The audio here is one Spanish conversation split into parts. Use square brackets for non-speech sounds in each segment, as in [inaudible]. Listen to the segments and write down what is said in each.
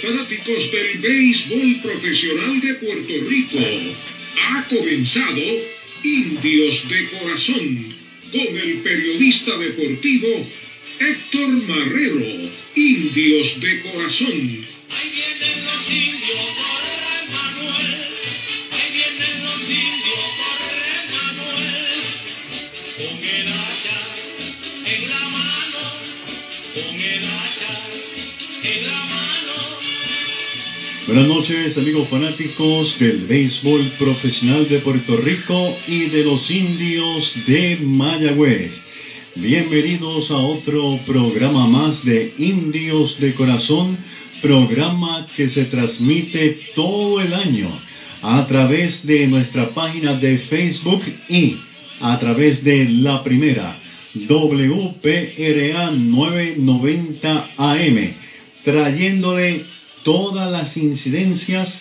fanáticos del béisbol profesional de Puerto Rico. Ha comenzado Indios de Corazón con el periodista deportivo Héctor Marrero. Indios de Corazón. Buenas noches amigos fanáticos del béisbol profesional de Puerto Rico y de los indios de Mayagüez. Bienvenidos a otro programa más de Indios de Corazón, programa que se transmite todo el año a través de nuestra página de Facebook y a través de la primera WPRA 990 AM, trayéndole todas las incidencias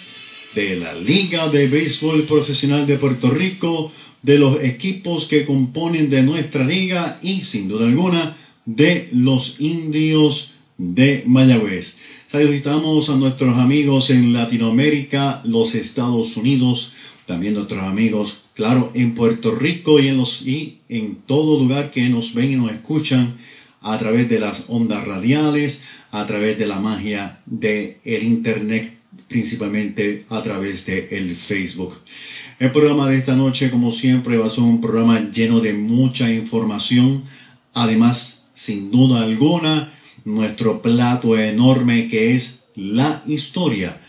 de la Liga de Béisbol Profesional de Puerto Rico, de los equipos que componen de nuestra liga y sin duda alguna de los indios de Mayagüez. Saludamos a nuestros amigos en Latinoamérica, los Estados Unidos, también nuestros amigos, claro, en Puerto Rico y en, los, y en todo lugar que nos ven y nos escuchan a través de las ondas radiales, a través de la magia del el Internet, principalmente a través de el Facebook. El programa de esta noche, como siempre, va a ser un programa lleno de mucha información. Además, sin duda alguna, nuestro plato enorme que es la historia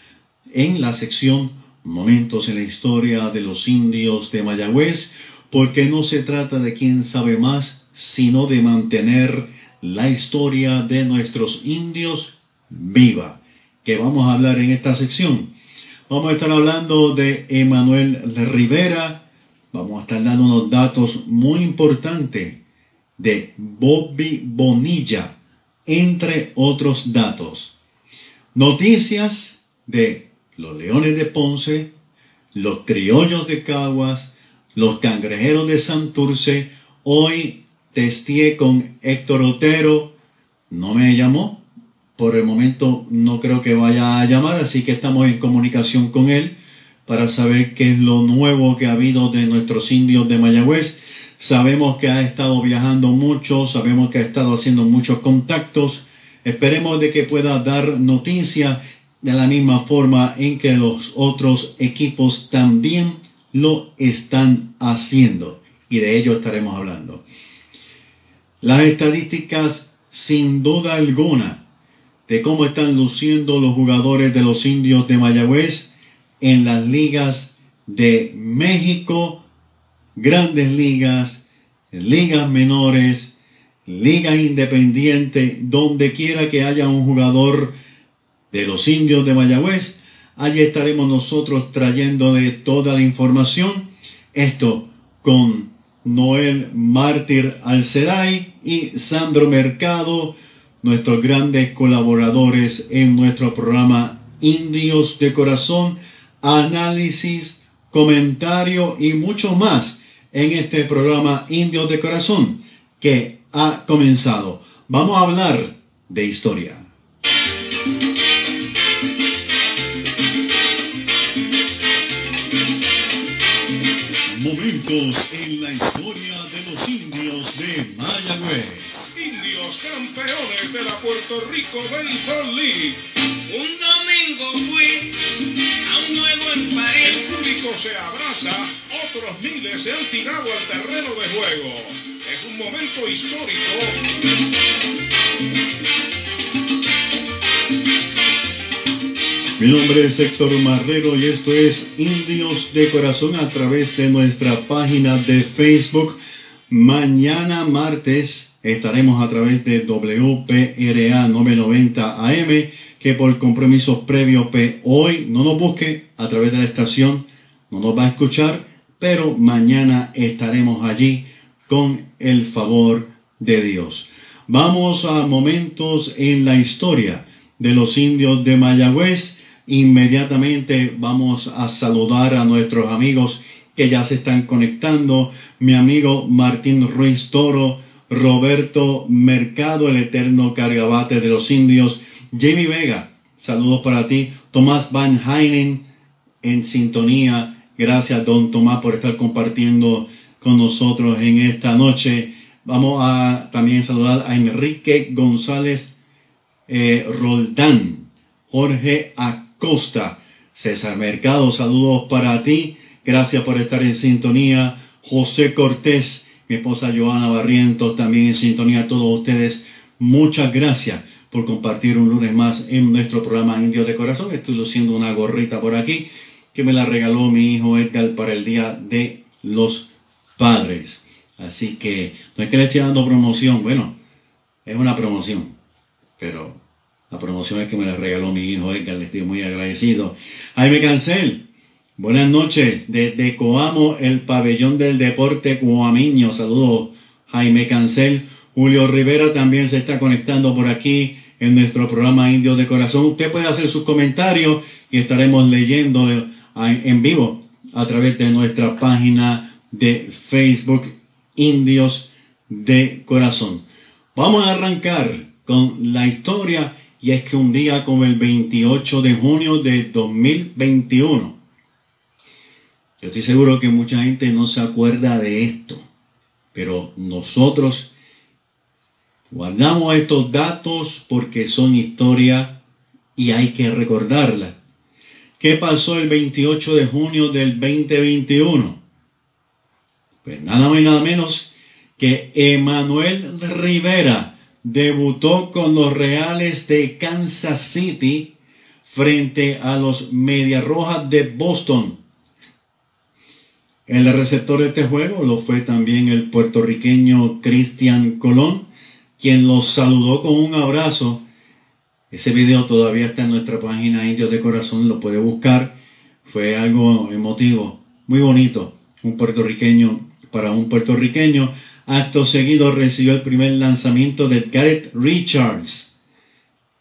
en la sección Momentos en la historia de los indios de Mayagüez, porque no se trata de quién sabe más, sino de mantener la historia de nuestros indios viva, que vamos a hablar en esta sección. Vamos a estar hablando de Emanuel Rivera, vamos a estar dando unos datos muy importantes de Bobby Bonilla, entre otros datos. Noticias de los Leones de Ponce, los Criollos de Caguas, los Cangrejeros de Santurce, hoy testé con Héctor Otero, no me llamó. Por el momento no creo que vaya a llamar, así que estamos en comunicación con él para saber qué es lo nuevo que ha habido de nuestros indios de Mayagüez. Sabemos que ha estado viajando mucho, sabemos que ha estado haciendo muchos contactos. Esperemos de que pueda dar noticia de la misma forma en que los otros equipos también lo están haciendo. Y de ello estaremos hablando. Las estadísticas, sin duda alguna, de cómo están luciendo los jugadores de los indios de Mayagüez en las ligas de México, grandes ligas, ligas menores, ligas independientes, donde quiera que haya un jugador de los indios de Mayagüez, allí estaremos nosotros trayendo de toda la información. Esto con Noel Mártir Alceray y Sandro Mercado, nuestros grandes colaboradores en nuestro programa Indios de Corazón, análisis, comentario y mucho más en este programa Indios de Corazón que ha comenzado. Vamos a hablar de historia. Campeones de la Puerto Rico Baseball League. Un domingo fui a un juego en París. El público se abraza, otros miles se han tirado al terreno de juego. Es un momento histórico. Mi nombre es Héctor Marrero y esto es Indios de Corazón a través de nuestra página de Facebook. Mañana martes estaremos a través de WPRA 990 AM que por compromisos previos hoy no nos busque a través de la estación, no nos va a escuchar, pero mañana estaremos allí con el favor de Dios. Vamos a momentos en la historia de los indios de Mayagüez. Inmediatamente vamos a saludar a nuestros amigos que ya se están conectando. Mi amigo Martín Ruiz Toro, Roberto Mercado, el eterno cargabate de los indios. Jamie Vega, saludos para ti. Tomás Van Heinen en sintonía. Gracias, don Tomás, por estar compartiendo con nosotros en esta noche. Vamos a también saludar a Enrique González eh, Roldán, Jorge Acosta, César Mercado, saludos para ti. Gracias por estar en sintonía. José Cortés, mi esposa Joana Barrientos, también en sintonía. A todos ustedes, muchas gracias por compartir un lunes más en nuestro programa Indios de Corazón. Estoy luciendo una gorrita por aquí que me la regaló mi hijo Edgar para el Día de los Padres. Así que no es que le esté dando promoción, bueno, es una promoción, pero la promoción es que me la regaló mi hijo Edgar, le estoy muy agradecido. Jaime Cancel, buenas noches, desde Coamo, el pabellón del deporte coamiño, saludos Jaime Cancel. Julio Rivera también se está conectando por aquí en nuestro programa Indios de Corazón. Usted puede hacer sus comentarios y estaremos leyendo en vivo a través de nuestra página de Facebook Indios de Corazón. Vamos a arrancar con la historia y es que un día como el 28 de junio de 2021, yo estoy seguro que mucha gente no se acuerda de esto, pero nosotros guardamos estos datos porque son historia y hay que recordarla. ¿Qué pasó el 28 de junio del 2021? Pues nada más y nada menos que Emanuel Rivera debutó con los Reales de Kansas City frente a los Media Rojas de Boston. El receptor de este juego lo fue también el puertorriqueño Cristian Colón, quien los saludó con un abrazo ese video todavía está en nuestra página Indios de Corazón, lo puede buscar. Fue algo emotivo, muy bonito. Un puertorriqueño para un puertorriqueño. Acto seguido recibió el primer lanzamiento de Gareth Richards.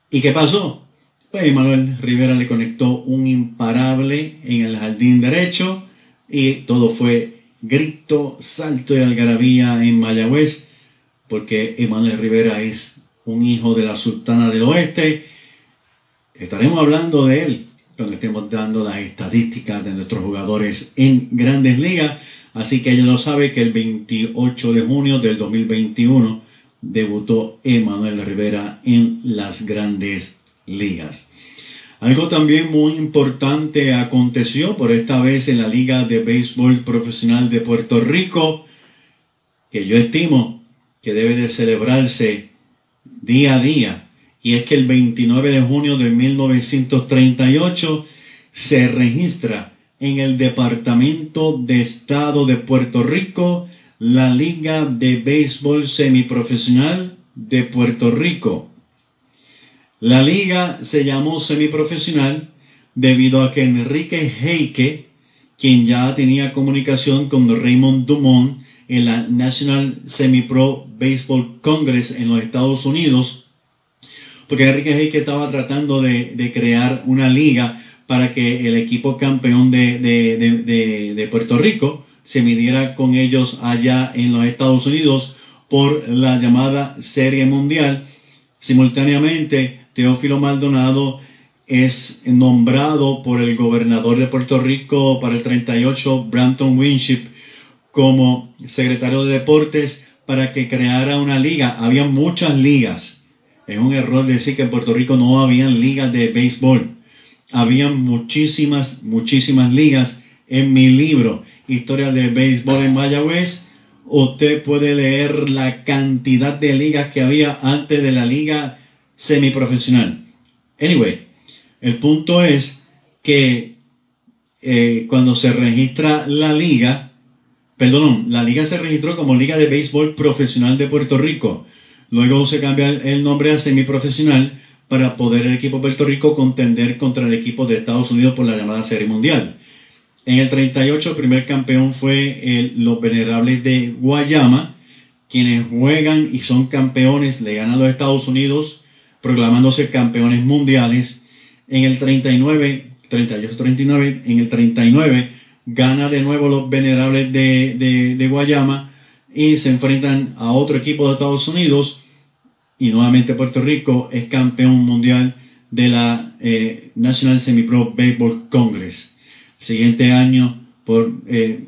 ¿Y qué pasó? Pues Manuel Rivera le conectó un imparable en el jardín derecho y todo fue grito, salto y algarabía en Mayagüez porque Emanuel Rivera es un hijo de la sultana del oeste. Estaremos hablando de él cuando estemos dando las estadísticas de nuestros jugadores en grandes ligas. Así que ella lo sabe que el 28 de junio del 2021 debutó Emanuel Rivera en las grandes ligas. Algo también muy importante aconteció por esta vez en la Liga de Béisbol Profesional de Puerto Rico, que yo estimo que debe de celebrarse día a día. Y es que el 29 de junio de 1938 se registra en el Departamento de Estado de Puerto Rico la Liga de Béisbol Semiprofesional de Puerto Rico. La liga se llamó semiprofesional debido a que Enrique Heike, quien ya tenía comunicación con Raymond Dumont, en la National Semi-Pro Baseball Congress en los Estados Unidos, porque Enrique Heike estaba tratando de, crear una liga para que el equipo campeón de, de, Puerto Rico se midiera con ellos allá en los Estados Unidos por la llamada Serie Mundial. Simultáneamente, Teófilo Maldonado es nombrado por el gobernador de Puerto Rico para el 38, Branton Winship, como secretario de deportes para que creara una liga. Había muchas ligas. Es un error decir que en Puerto Rico no habían ligas de béisbol. Habían muchísimas, muchísimas ligas. En mi libro, Historia del Béisbol en Mayagüez, usted puede leer la cantidad de ligas que había antes de la liga semiprofesional. Anyway, el punto es que eh, cuando se registra la liga, perdón, la liga se registró como Liga de Béisbol Profesional de Puerto Rico. Luego se cambia el nombre a semiprofesional para poder el equipo de Puerto Rico contender contra el equipo de Estados Unidos por la llamada Serie Mundial. En el 38 el primer campeón fue los Venerables de Guayama quienes juegan y son campeones le ganan a los Estados Unidos, proclamándose campeones mundiales. En el 39, 38-39, en el 39 gana de nuevo los venerables de, de, de Guayama y se enfrentan a otro equipo de Estados Unidos y nuevamente Puerto Rico es campeón mundial de la eh, National Semi-Pro Baseball Congress. Siguiente año, por, eh,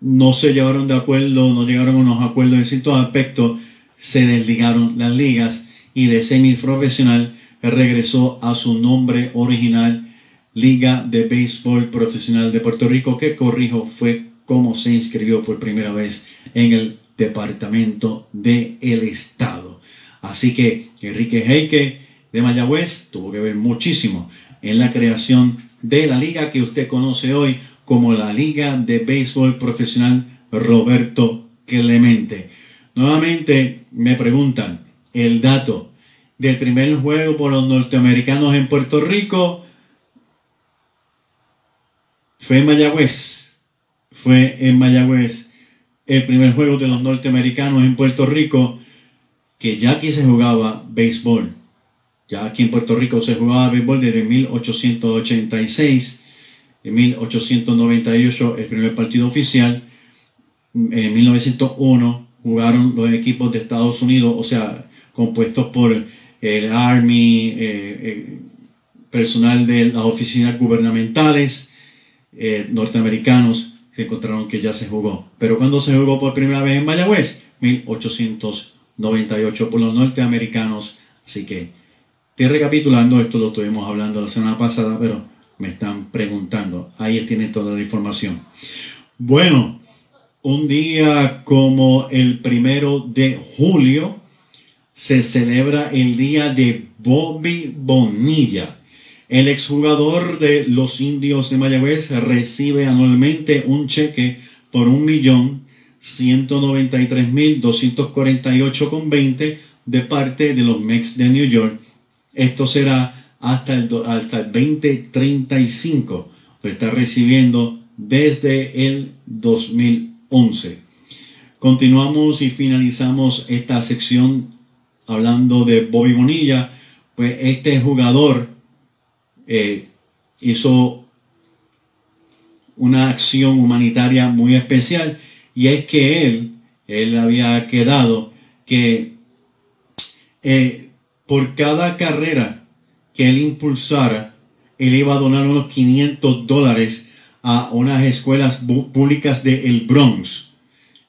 no se llevaron de acuerdo, no llegaron a unos acuerdos en ciertos aspectos, se desligaron las ligas y de semi-profesional regresó a su nombre original, Liga de Béisbol Profesional de Puerto Rico, que corrijo fue como se inscribió por primera vez en el Departamento del Estado. Así que Enrique Heike de Mayagüez tuvo que ver muchísimo en la creación de la liga que usted conoce hoy como la Liga de Béisbol Profesional Roberto Clemente. Nuevamente me preguntan el dato del primer juego por los norteamericanos en Puerto Rico fue en Mayagüez. Fue en Mayagüez el primer juego de los norteamericanos en Puerto Rico que ya aquí se jugaba béisbol. Ya aquí en Puerto Rico se jugaba béisbol desde 1886. En 1898 el primer partido oficial. En 1901 jugaron los equipos de Estados Unidos, o sea, compuestos por el Army, eh, eh, personal de las oficinas gubernamentales eh, norteamericanos, se encontraron que ya se jugó. Pero cuando se jugó por primera vez en Mayagüez, 1898 por los norteamericanos. Así que estoy recapitulando, esto lo estuvimos hablando la semana pasada, pero me están preguntando. Ahí tienen toda la información. Bueno, un día como el primero de julio se celebra el día de Bobby Bonilla. El exjugador de los indios de Mayagüez recibe anualmente un cheque por un millón 193.248,20 de parte de los Mex de New York. Esto será hasta el, hasta el 2035. Lo está recibiendo desde el 2011. Continuamos y finalizamos esta sección hablando de Bobby Bonilla. Pues este jugador eh, hizo una acción humanitaria muy especial y es que él, él había quedado que eh, por cada carrera que él impulsara, él iba a donar unos 500 dólares a unas escuelas públicas de El Bronx.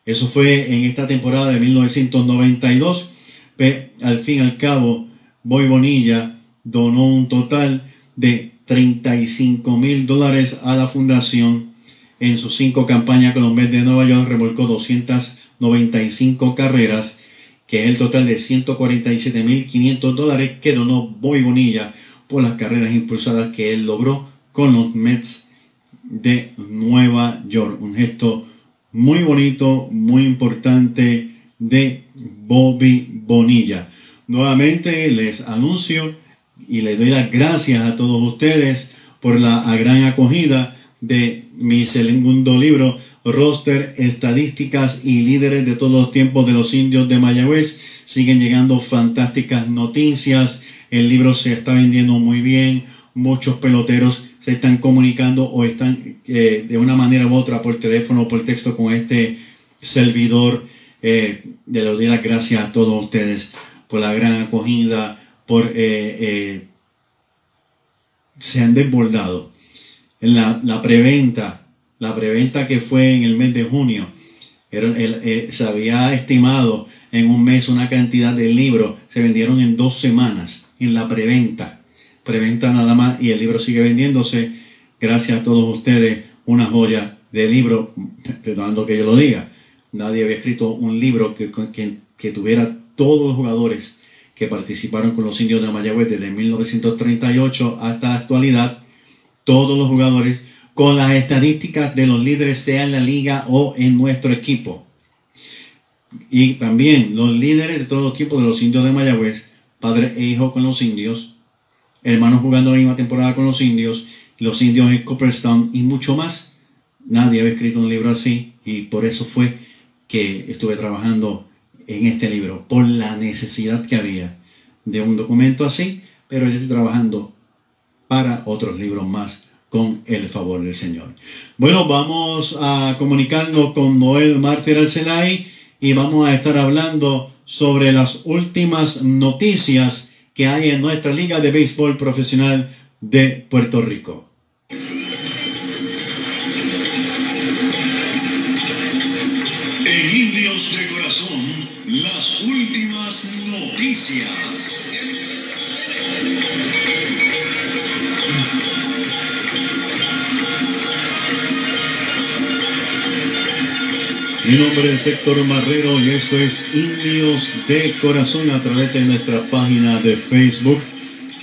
Eso fue en esta temporada de 1992. Al fin y al cabo, Boy Bonilla donó un total de 35 mil dólares a la fundación en sus cinco campañas con los Mets de Nueva York, remolcó 295 carreras, que es el total de 147.500 dólares que donó Boy Bonilla por las carreras impulsadas que él logró con los Mets de Nueva York. Un gesto muy bonito, muy importante de Bobby Bonilla. Nuevamente les anuncio y les doy las gracias a todos ustedes por la gran acogida de mi segundo libro, Roster, Estadísticas y Líderes de todos los tiempos de los indios de Mayagüez. Siguen llegando fantásticas noticias. El libro se está vendiendo muy bien. Muchos peloteros se están comunicando o están eh, de una manera u otra por teléfono o por texto con este servidor. Eh, de los días gracias a todos ustedes por la gran acogida, por eh, eh, se han desbordado. En la, la, preventa, la preventa que fue en el mes de junio, era, eh, se había estimado en un mes una cantidad de libros, se vendieron en dos semanas en la preventa, preventa nada más y el libro sigue vendiéndose, gracias a todos ustedes, una joya de libro, perdonando que yo lo diga, nadie había escrito un libro que, que, que tuviera todos los jugadores que participaron con los indios de Mayagüez desde 1938 hasta la actualidad, todos los jugadores con las estadísticas de los líderes, sea en la liga o en nuestro equipo. Y también los líderes de todos los tiempos de los indios de Mayagüez, padre e hijo con los indios, hermanos jugando la misma temporada con los indios, los indios en Cooperstown y mucho más. Nadie había escrito un libro así y por eso fue que estuve trabajando en este libro por la necesidad que había de un documento así, pero yo estoy trabajando para otros libros más con el favor del Señor. Bueno, vamos a comunicarnos con Noel Mártir Alcelay y vamos a estar hablando sobre las últimas noticias que hay en nuestra Liga de Béisbol Profesional de Puerto Rico. De Corazón, las últimas noticias. Mi nombre es Héctor Marrero y esto es Indios de Corazón a través de nuestra página de Facebook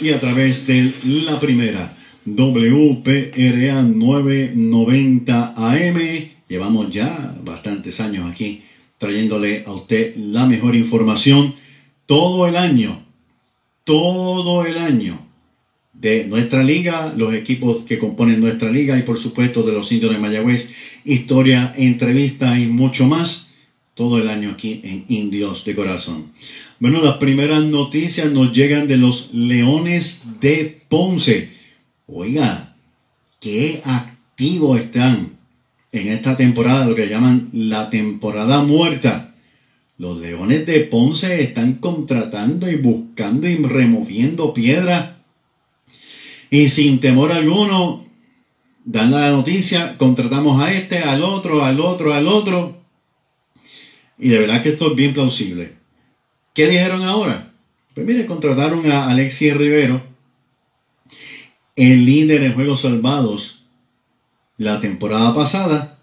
y a través de la primera WPRA 990 AM. Llevamos ya bastantes años aquí trayéndole a usted la mejor información todo el año, todo el año de nuestra liga, los equipos que componen nuestra liga y por supuesto de los indios de Mayagüez, historia, entrevista y mucho más, todo el año aquí en Indios de Corazón. Bueno, las primeras noticias nos llegan de los Leones de Ponce. Oiga, qué activos están en esta temporada, lo que llaman la temporada muerta. Los Leones de Ponce están contratando y buscando y removiendo piedras y sin temor alguno dan la noticia, contratamos a este, al otro, al otro, al otro. Y de verdad que esto es bien plausible. ¿Qué dijeron ahora? Pues mire, contrataron a Alexis Rivero, el líder en juegos salvados la temporada pasada.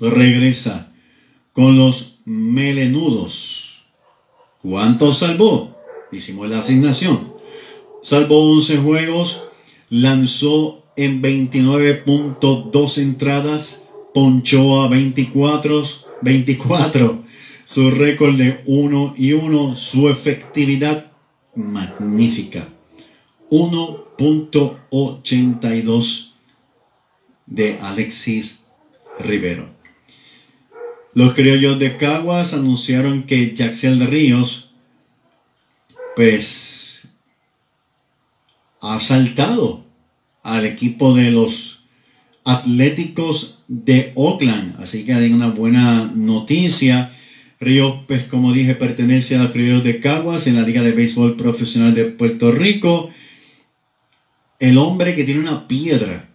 Regresa con los melenudos. ¿Cuántos salvó? Hicimos la asignación salvó 11 juegos, lanzó en 29.2 entradas, ponchó a 24, 24. Su récord de 1 y 1, su efectividad magnífica. 1.82 de Alexis Rivero. Los criollos de Caguas anunciaron que Jaxiel de Ríos, pues ha saltado al equipo de los Atléticos de Oakland. Así que hay una buena noticia. Ríos, pues como dije, pertenece a los criollos de Caguas en la Liga de Béisbol Profesional de Puerto Rico. El hombre que tiene una piedra,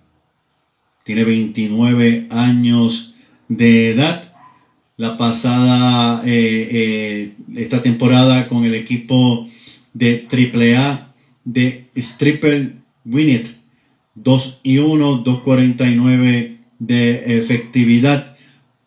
tiene 29 años de edad. La pasada, eh, eh, esta temporada con el equipo de AAA de Stripper Winnet. 2 y 1, 249 de efectividad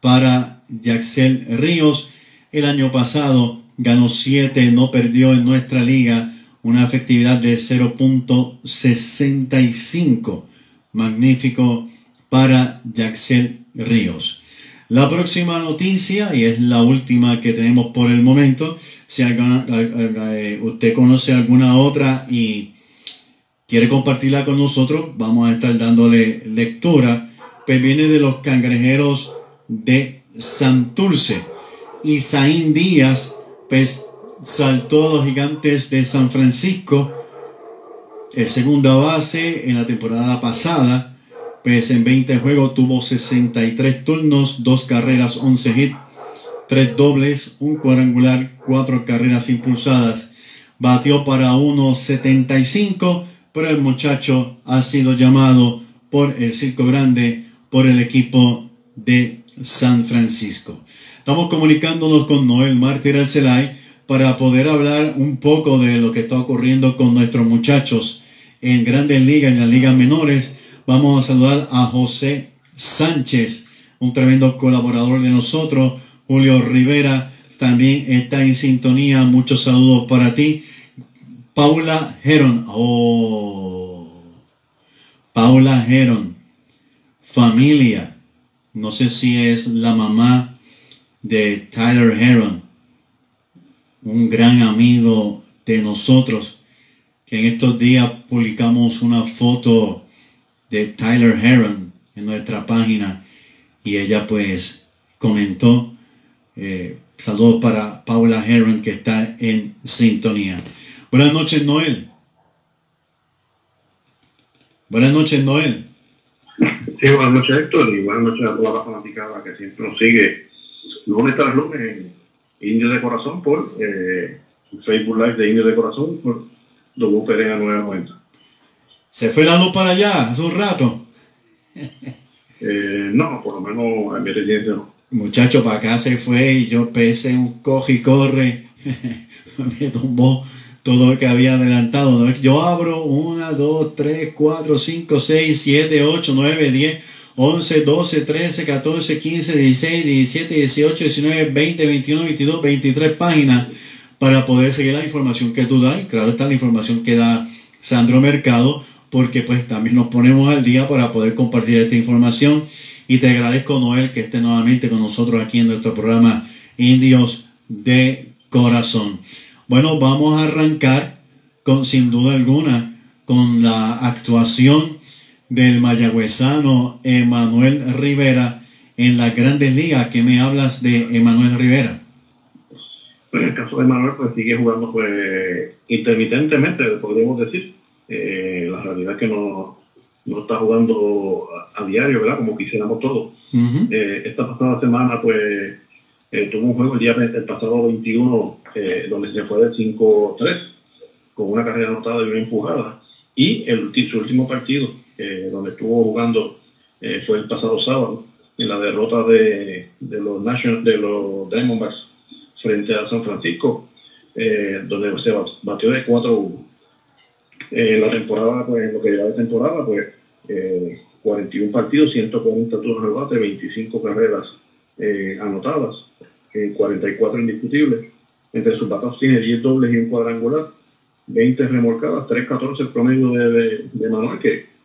para Jaxel Ríos. El año pasado ganó 7, no perdió en nuestra liga una efectividad de 0.65. Magnífico para Jaxel Ríos. La próxima noticia, y es la última que tenemos por el momento, si eh, usted conoce alguna otra y quiere compartirla con nosotros, vamos a estar dándole lectura. Pues viene de los cangrejeros de Santurce. Isaín Díaz, pues saltó a los gigantes de San Francisco, el segunda base en la temporada pasada. Pues en 20 juegos tuvo 63 turnos, dos carreras, 11 hits tres dobles, un cuadrangular, cuatro carreras impulsadas. Batió para 1.75, pero el muchacho ha sido llamado por el Circo Grande, por el equipo de San Francisco. Estamos comunicándonos con Noel Mártir Alcelay para poder hablar un poco de lo que está ocurriendo con nuestros muchachos en grandes ligas, en las ligas menores. Vamos a saludar a José Sánchez, un tremendo colaborador de nosotros, Julio Rivera también está en sintonía. Muchos saludos para ti. Paula Heron. Oh. Paula Heron. Familia. No sé si es la mamá de Tyler Heron. Un gran amigo de nosotros. Que en estos días publicamos una foto de Tyler Heron en nuestra página. Y ella pues comentó eh, Saludos para Paula Heron que está en sintonía. Buenas noches, Noel. Buenas noches, Noel. Sí, buenas noches, Héctor, y buenas noches a toda la fanaticada que siempre nos sigue lunes tras lunes en Indios de Corazón por eh, Facebook Live de Indios de Corazón por WPRA 990. ¿Se fue la luz para allá hace un rato? [laughs] Eh, no, por lo menos en mi residencia no. Muchacho, para acá se fue y yo pese un coge y corre. [laughs] Me tumbó todo lo que había adelantado. Yo abro 1, 2, 3, 4, 5, 6, 7, 8, 9, 10, 11, 12, 13, 14, 15, 16, 17, 18, 19, 20, 21, 22, 23 páginas para poder seguir la información que tú das. Y claro está la información que da Sandro Mercado, porque pues también nos ponemos al día para poder compartir esta información. Y te agradezco, Noel, que esté nuevamente con nosotros aquí en nuestro programa Indios de Corazón. Bueno, vamos a arrancar con, sin duda alguna, con la actuación del mayagüezano Emanuel Rivera en las grandes ligas. ¿Qué me hablas de Emanuel Rivera? Pues en el caso de Emanuel, pues sigue jugando pues intermitentemente, podríamos decir. Eh, la realidad es que no, no está jugando a, a diario, ¿verdad? Como quisiéramos todos. Eh, esta pasada semana, pues, eh, tuvo un juego el día el pasado 21, eh, donde se fue de 5-3, con una carrera anotada y una empujada. Y el, su último partido, eh, donde estuvo jugando, eh, fue el pasado sábado, en la derrota de, de los National, de los Diamondbacks frente a San Francisco, donde se bat- batió de 4-1. Eh, la temporada, pues, lo que lleva de temporada, pues, eh, 41 partidos, 140 turnos al bate, 25 carreras eh, anotadas, eh, 44 indiscutibles. Entre sus batazos tiene 10 dobles y un cuadrangular, 20 remolcadas, 3-14 el promedio de, de, de Manuel, que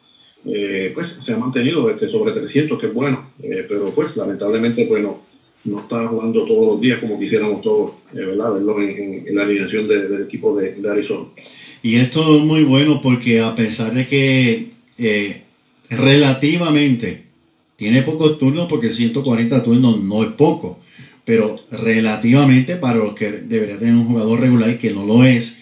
eh, pues se ha mantenido este, sobre 300, que es bueno, eh, pero pues lamentablemente pues no, no está jugando todos los días como quisiéramos todos, eh, ¿verdad? Verlo en, la alineación de- del equipo de, de Arizona. Y esto es muy bueno porque a pesar de que eh, relativamente tiene pocos turnos, porque 140 turnos no es poco, pero relativamente para lo que debería tener un jugador regular que no lo es,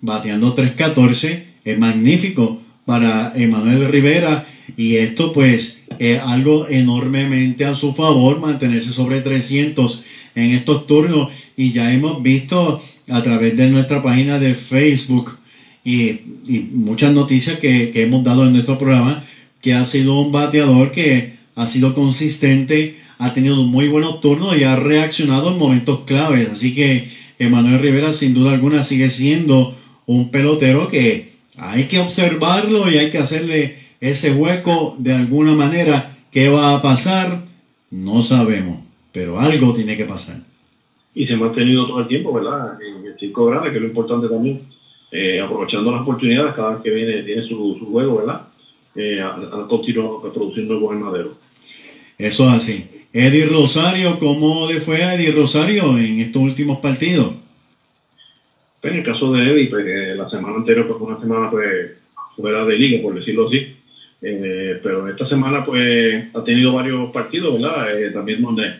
bateando 3.14 es magnífico para Emanuel Rivera y esto pues es algo enormemente a su favor mantenerse sobre 300 en estos turnos y ya hemos visto a través de nuestra página de Facebook y, y muchas noticias que, que hemos dado en nuestro programa que ha sido un bateador que ha sido consistente, ha tenido muy buenos turnos y ha reaccionado en momentos claves. Así que Emanuel Rivera sin duda alguna sigue siendo un pelotero que hay que observarlo y hay que hacerle ese hueco de alguna manera. ¿Qué va a pasar? No sabemos, pero algo tiene que pasar. y se ha mantenido todo el tiempo, ¿verdad? En el circo grande, que es lo importante también, eh, aprovechando las oportunidades cada vez que viene, tiene su, su juego, ¿verdad? Eh, produciendo buen madero. Eso es así. Eddie Rosario, ¿cómo le fue a Eddie Rosario en estos últimos partidos? Pues en el caso de Eddie, pues, eh, la semana anterior pues, fue una semana pues, fuera de liga, por decirlo así. Eh, pero esta semana pues ha tenido varios partidos, ¿verdad? Eh, también donde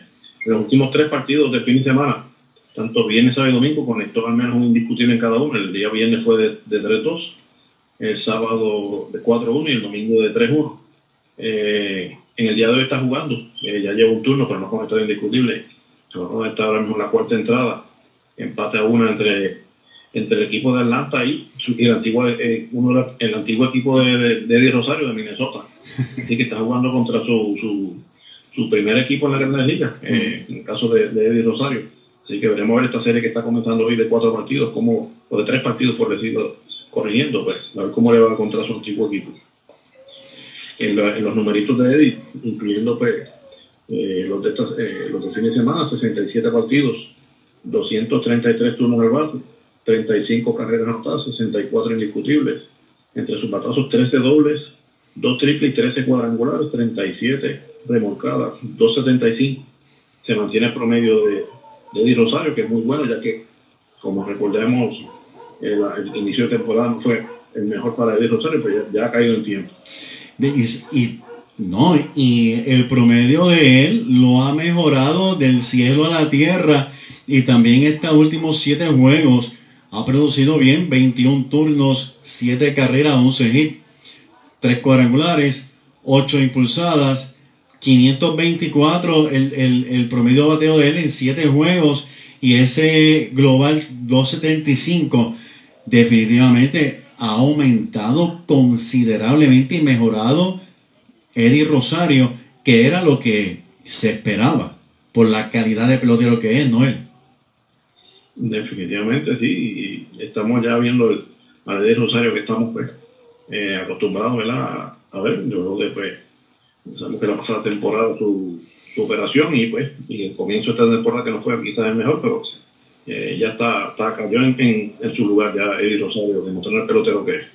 los últimos tres partidos del fin de semana, tanto viernes, sábado y domingo, conectó al menos un indiscutible en cada uno. El día viernes fue de, de 3-2, el sábado de 4-1 y el domingo de 3-1. Eh, en el día de hoy está jugando, eh, ya lleva un turno, pero no conectó indiscutible. Vamos a ahora mismo en la cuarta entrada, empate a una entre, entre el equipo de Atlanta y, el, antiguo, eh, uno el antiguo equipo de, de, de Eddie Rosario de Minnesota. Así que está jugando contra su, su, su primer equipo en la Grandes Ligas, eh, en el caso de, de Eddie Rosario. Así que veremos ver esta serie que está comenzando hoy de cuatro partidos, como, o de tres partidos por decirlo, corrigiendo, pues, a ver cómo le va contra su antiguo equipo. En, la- en los numeritos de Eddie, incluyendo pues, eh, los, de estas, eh, los de fin de semana, 67 partidos, 233 turnos al bate, 35 carreras anotadas, 64 indiscutibles. Entre sus batazos, 13 dobles, 2 triples y 13 cuadrangulares, 37 remolcadas, 275. Se mantiene el promedio de, de Eddie Rosario, que es muy bueno, ya que, como recordemos, el, el inicio de temporada no fue el mejor para Eddie Rosario, pero ya, ya ha caído en tiempo. Y, y- no, y el promedio de él lo ha mejorado del cielo a la tierra y también estos últimos siete juegos ha producido bien, 21 turnos, 7 carreras, 11 hits, 3 cuadrangulares, 8 impulsadas, 524 el, el, el promedio de bateo de él en 7 juegos y ese global 275 definitivamente ha aumentado considerablemente y mejorado Eddie Rosario, que era lo que se esperaba por la calidad de pelotero que es, Noel. Definitivamente sí, y estamos ya viendo el, Eddie Rosario que estamos pues eh, acostumbrados ¿verdad? A, ver, yo creo que pues sabemos que la pasada temporada su, operación y pues y el comienzo de esta temporada que no fue quizás el mejor, pero eh, ya está, está cayó en, en, su lugar ya Eddie Rosario, demostrando el pelotero que es.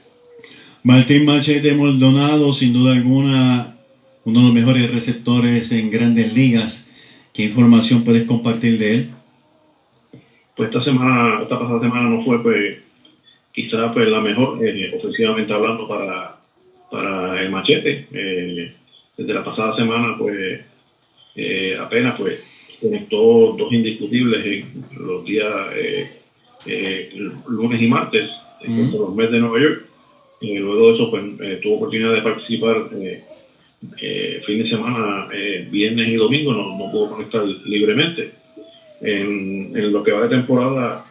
Martín Machete Maldonado, sin duda alguna, uno de los mejores receptores en grandes ligas. ¿Qué información puedes compartir de él? Pues esta semana, esta pasada semana no fue pues quizá pues la mejor eh, ofensivamente hablando para, para el machete. Eh, desde la pasada semana pues eh, apenas pues conectó dos indiscutibles en los días eh, eh, lunes y martes contra los Mets de Nueva York. Y luego de eso pues, tuvo oportunidad de participar fin de semana, viernes y domingo, no, no pudo conectar libremente. En, lo que va de temporada,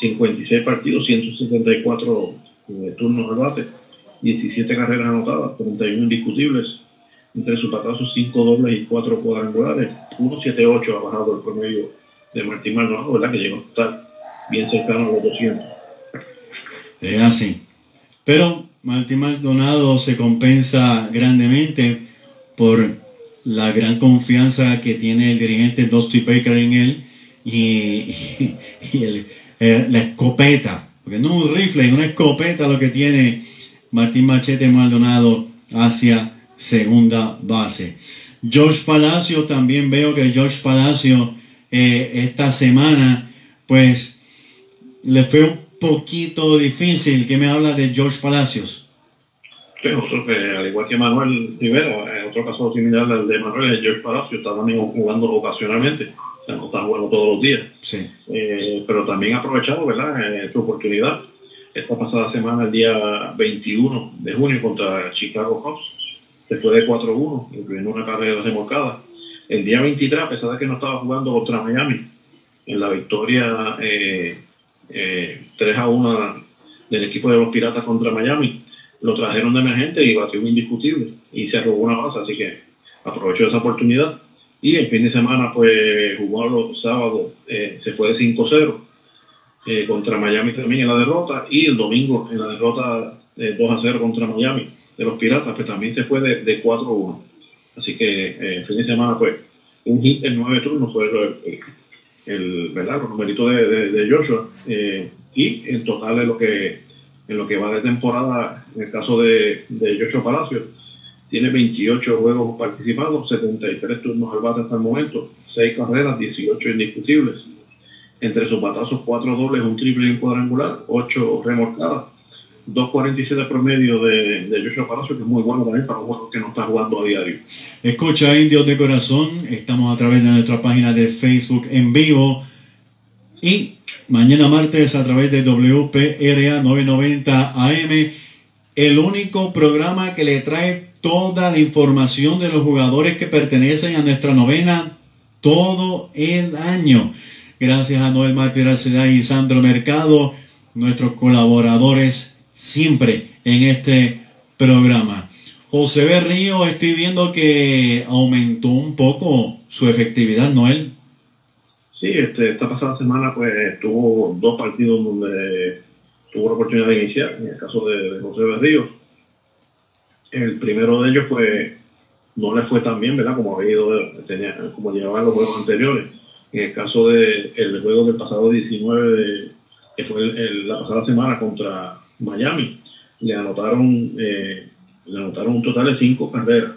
56 partidos, 174 turnos al bate, 17 carreras anotadas, 31 indiscutibles, entre sus patazos 5 dobles y 4 cuadrangulares. 1.78 ha bajado el promedio de Martín Maldonado, ¿verdad? Que llegó a estar bien cercano a los 200. Es así. Pero Martín Maldonado se compensa grandemente por la gran confianza que tiene el dirigente Dusty Baker en él y, y, el, eh, la escopeta, porque no un rifle, una escopeta lo que tiene Martín Machete Maldonado hacia segunda base. George Palacio, también veo que George Palacio eh, esta semana, pues le fue un poquito difícil. ¿Qué me habla de George Palacios? Sí, al igual que Manuel Rivera, en otro caso similar al de Manuel, George Palacio está también jugando ocasionalmente, o sea, no está jugando todos los días. Sí. Eh, pero también ha aprovechado, ¿verdad?, eh, su oportunidad. Esta pasada semana, el día 21 de junio, contra Chicago Cubs, después de 4-1, incluyendo una carrera remolcada. El día 23, a pesar de que no estaba jugando contra Miami, en la victoria eh, eh, 3 a 1 del equipo de los Piratas contra Miami, lo trajeron de emergente y batió un indiscutible y se robó una base, así que aprovechó esa oportunidad. Y el fin de semana, pues jugó los sábados, eh, se fue de 5-0 eh, contra Miami también en la derrota y el domingo en la derrota 2-0 contra Miami de los Piratas, que también se fue de, de 4-1. Así que eh, el fin de semana fue un hit en nueve turnos, fue el, el, ¿verdad? numeritos de, de, Joshua. Eh, y en total en lo que en lo que va de temporada, en el caso de, de Joshua Palacio, tiene 28 juegos participados, 73 turnos al bate hasta el momento, 6 carreras, 18 indiscutibles. Entre sus batazos, 4 dobles, un triple y un cuadrangular, 8 remolcadas 2.47 promedio de, de Joshua Palacio, que es muy bueno también para un juego que no está jugando a diario. Escucha Indios de Corazón, estamos a través de nuestra página de Facebook en vivo y mañana martes a través de WPRA 990 AM, el único programa que le trae toda la información de los jugadores que pertenecen a nuestra novena todo el año. Gracias a Noel Martínez y Sandro Mercado, nuestros colaboradores siempre en este programa. José Berrío, estoy viendo que aumentó un poco su efectividad, Noel. Sí, este, esta pasada semana pues tuvo dos partidos donde tuvo la oportunidad de iniciar, en el caso de, José Berrío. El primero de ellos pues no le fue tan bien, ¿verdad? Como había ido, tenía, como llevaban los juegos anteriores. En el caso del el juego del pasado 19, que fue la pasada semana contra Miami. Le anotaron, eh, le anotaron un total de cinco carreras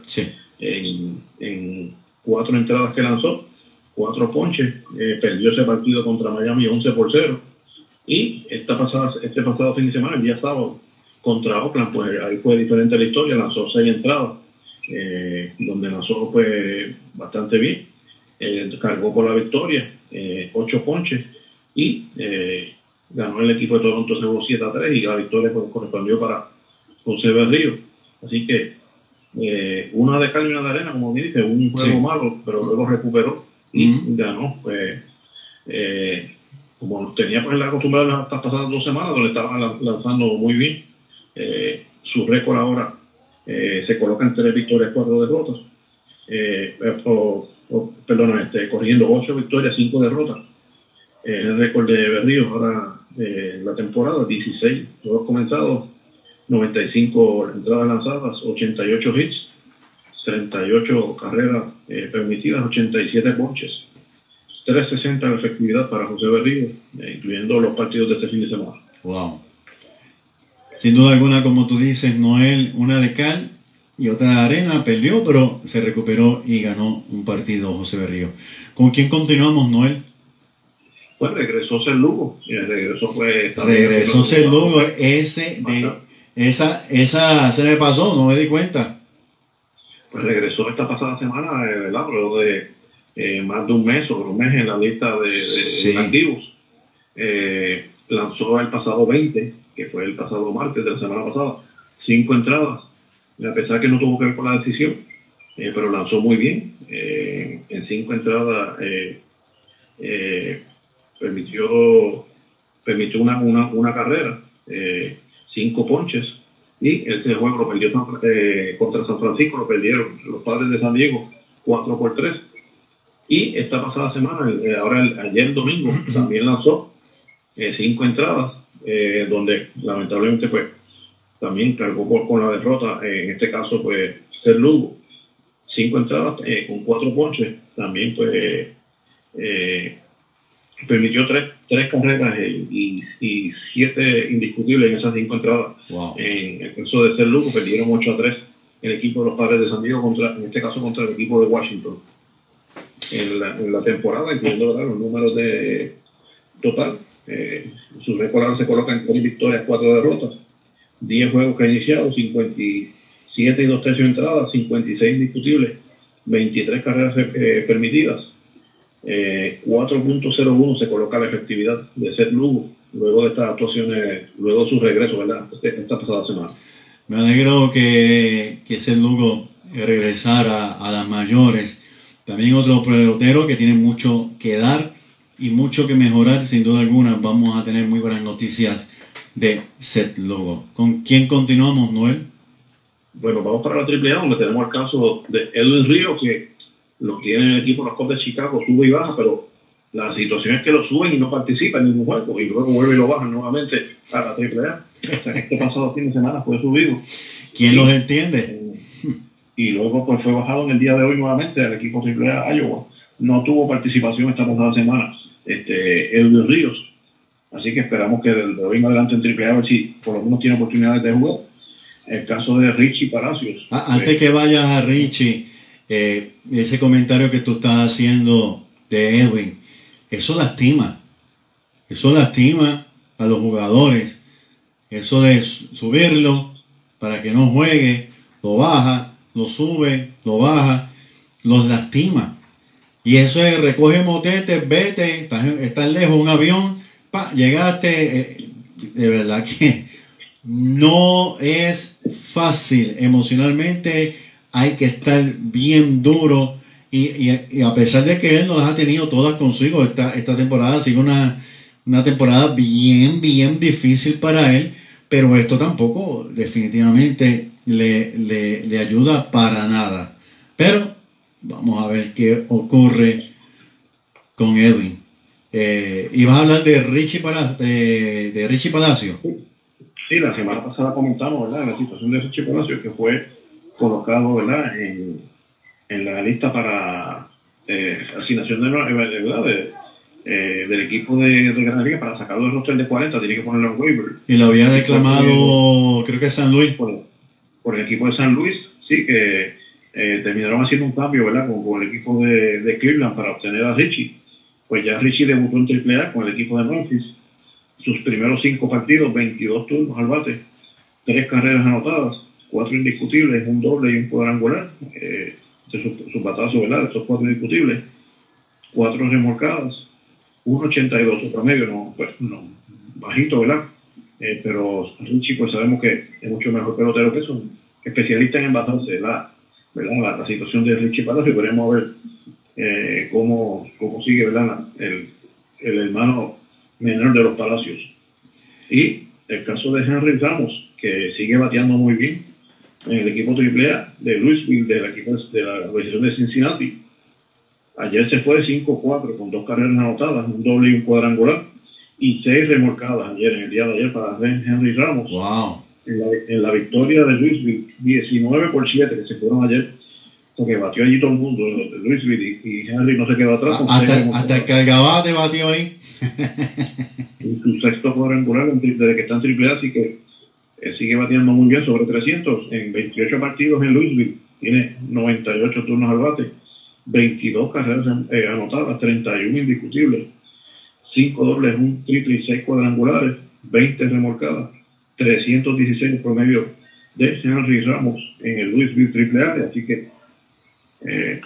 en, en, cuatro entradas que lanzó, cuatro ponches. Eh, perdió ese partido contra Miami 11 por 0. Y esta pasada, este pasado fin de semana, el día sábado, contra Oakland, pues ahí fue diferente la historia. Lanzó seis entradas, eh, donde lanzó pues bastante bien. cargó por la victoria eh, 8 ponches y eh, ganó el equipo de Toronto seguro 7 a 3 y la victoria pues, correspondió para José Berrío. Así que eh, una de cal y una de arena, como dice, un juego Sí. malo, pero luego recuperó y ganó. Pues, eh, como tenía pues la costumbre de las pasadas dos semanas, donde estaba lan- lanzando muy bien, eh, su récord ahora eh, se coloca en tres victorias, cuatro derrotas. Eh, eh, perdón, este, corriendo ocho victorias, cinco derrotas. El récord de Berrío ahora la temporada, 16 juegos comenzados, 95 entradas lanzadas, 88 hits, 38 carreras permitidas, 87 ponches, 360 de efectividad para José Berrío, eh, incluyendo los partidos de este fin de semana. Wow. Sin duda alguna, como tú dices, Noel, una de cal y otra de arena, perdió, pero se recuperó y ganó un partido José Berrío. ¿Con quién continuamos, Noel? Pues regresó Ser Lugo, y regresó pues... Regresó el Lugo, ese de esa, esa se me pasó, no me di cuenta. Pues regresó esta pasada semana, eh, ¿verdad? Luego de eh, más de un mes, sobre un mes en la lista de, de Sí. activos. Eh, lanzó el pasado 20, que fue el pasado martes de la semana pasada, cinco entradas, a pesar que no tuvo que ver con la decisión, eh, pero lanzó muy bien. Eh, en cinco entradas eh, permitió, permitió una, una, una carrera, cinco ponches, y este juego lo perdió San- contra San Francisco, lo perdieron los padres de San Diego 4 por 3. Y esta pasada semana, ahora el- ayer domingo, también lanzó cinco entradas, eh, donde lamentablemente pues también cargó por- con la derrota, eh, en este caso pues Ser Lugo, cinco entradas eh, con cuatro ponches, también pues eh, permitió tres, tres carreras y, y siete indiscutibles en esas cinco entradas. Wow. En el caso de Ser Lugo perdieron 8 a 3 el equipo de los padres de San Diego contra, en este caso contra el equipo de Washington. En la, en la temporada, incluyendo ¿verdad? los números de total, eh, su récord ahora se coloca en 3 victorias, 4 derrotas, 10 juegos que ha iniciado, 57 y 2 tercios entradas, 56 indiscutibles, 23 carreras eh, permitidas, eh, 4.01 se coloca la efectividad de Seth Lugo luego de estas actuaciones, luego de su regreso, ¿verdad? Este- esta pasada semana. Me alegro que, que ese Lugo regresara a las mayores. También otro pelotero que tiene mucho que dar y mucho que mejorar, sin duda alguna. Vamos a tener muy buenas noticias de Seth Lugo. ¿Con quién continuamos, Noel? Bueno, vamos para la AAA, donde tenemos el caso de Edwin Río, que lo tiene en el equipo de los Cubs de Chicago, sube y baja, pero la situación es que lo suben y no participa en ningún juego, y luego vuelve y lo bajan nuevamente a la AAA. O sea, este pasado fin de semana fue subido. ¿Quién Sí. los entiende? Eh, y luego pues fue bajado en el día de hoy nuevamente al equipo AAA Iowa. No tuvo participación esta pasada semana este, Edwin Ríos. Así que esperamos que de hoy en adelante en AAA a ver si por lo menos tiene oportunidades de jugar. El caso de Richie Palacios. Ah, antes que vayas a Richie, eh, ese comentario que tú estás haciendo de Edwin, eso lastima. Eso lastima a los jugadores. Eso de su- subirlo para que no juegue, lo baja, lo sube, lo baja, los lastima. Y eso es recoge motete, vete, estás, estás lejos un avión, pa, llegaste. eh, de verdad que no es fácil emocionalmente, hay que estar bien duro. Y, y- a pesar de que él no las ha tenido todas consigo, esta, esta temporada sido una, una temporada bien, bien difícil para él, pero esto tampoco definitivamente le, le, le ayuda para nada. Pero vamos a ver qué ocurre con Edwin. Eh, y vas a hablar de Richie, Palacio, de Richie Palacio. Sí, la semana pasada comentamos, ¿verdad? La situación de Richie Palacios que fue colocado, ¿verdad? En, en la lista para eh, asignación de, ¿verdad? de, eh, del equipo de, de Gran Liga para sacarlo del roster de 40, tiene que ponerlo en waiver Y lo había reclamado, creo que San Luis. por, por el equipo de San Luis, sí, que eh, terminaron haciendo un cambio, ¿verdad? Con, con el equipo de, de Cleveland para obtener a Richie. Pues ya Richie debutó en AAA con el equipo de Memphis. Sus primeros cinco partidos, 22 turnos al bate, tres carreras anotadas, cuatro indiscutibles, un doble y un cuadrangular. Eh, de sus sus batazos, ¿verdad? Estos cuatro indiscutibles. Cuatro remolcadas, 1.82 su promedio, no, pues, no, bajito, ¿verdad? Eh, pero Richie, pues sabemos que es mucho mejor pelotero que eso, especialista en envasarse, la, ¿verdad? La, situación de Richie Palacio, veremos a ver eh, cómo, cómo sigue, ¿verdad? El, el hermano menor de los Palacios. Y el caso de Henry Ramos, que sigue bateando muy bien en el equipo AAA de Louisville, del equipo de la organización de Cincinnati. Ayer se fue de 5-4 con dos carreras anotadas, un doble y un cuadrangular, y seis remolcadas ayer, en el día de ayer, para Henry Ramos. Wow. En la, victoria de Louisville, 19 por 7 que se fueron ayer, porque batió allí todo el mundo, Louisville, y, Henry no se quedó atrás. Hasta, hasta el cargabate batió ahí. [laughs] y su sexto cuadrangular desde que está en triple así que eh, sigue bateando muy bien, sobre 300 en 28 partidos en Louisville, tiene 98 turnos al bate, 22 carreras eh, anotadas, 31 indiscutibles, 5 dobles, un triple y 6 cuadrangulares, 20 remolcadas, 316 promedio de Henry Ramos en el Louisville Triple A, así que eh,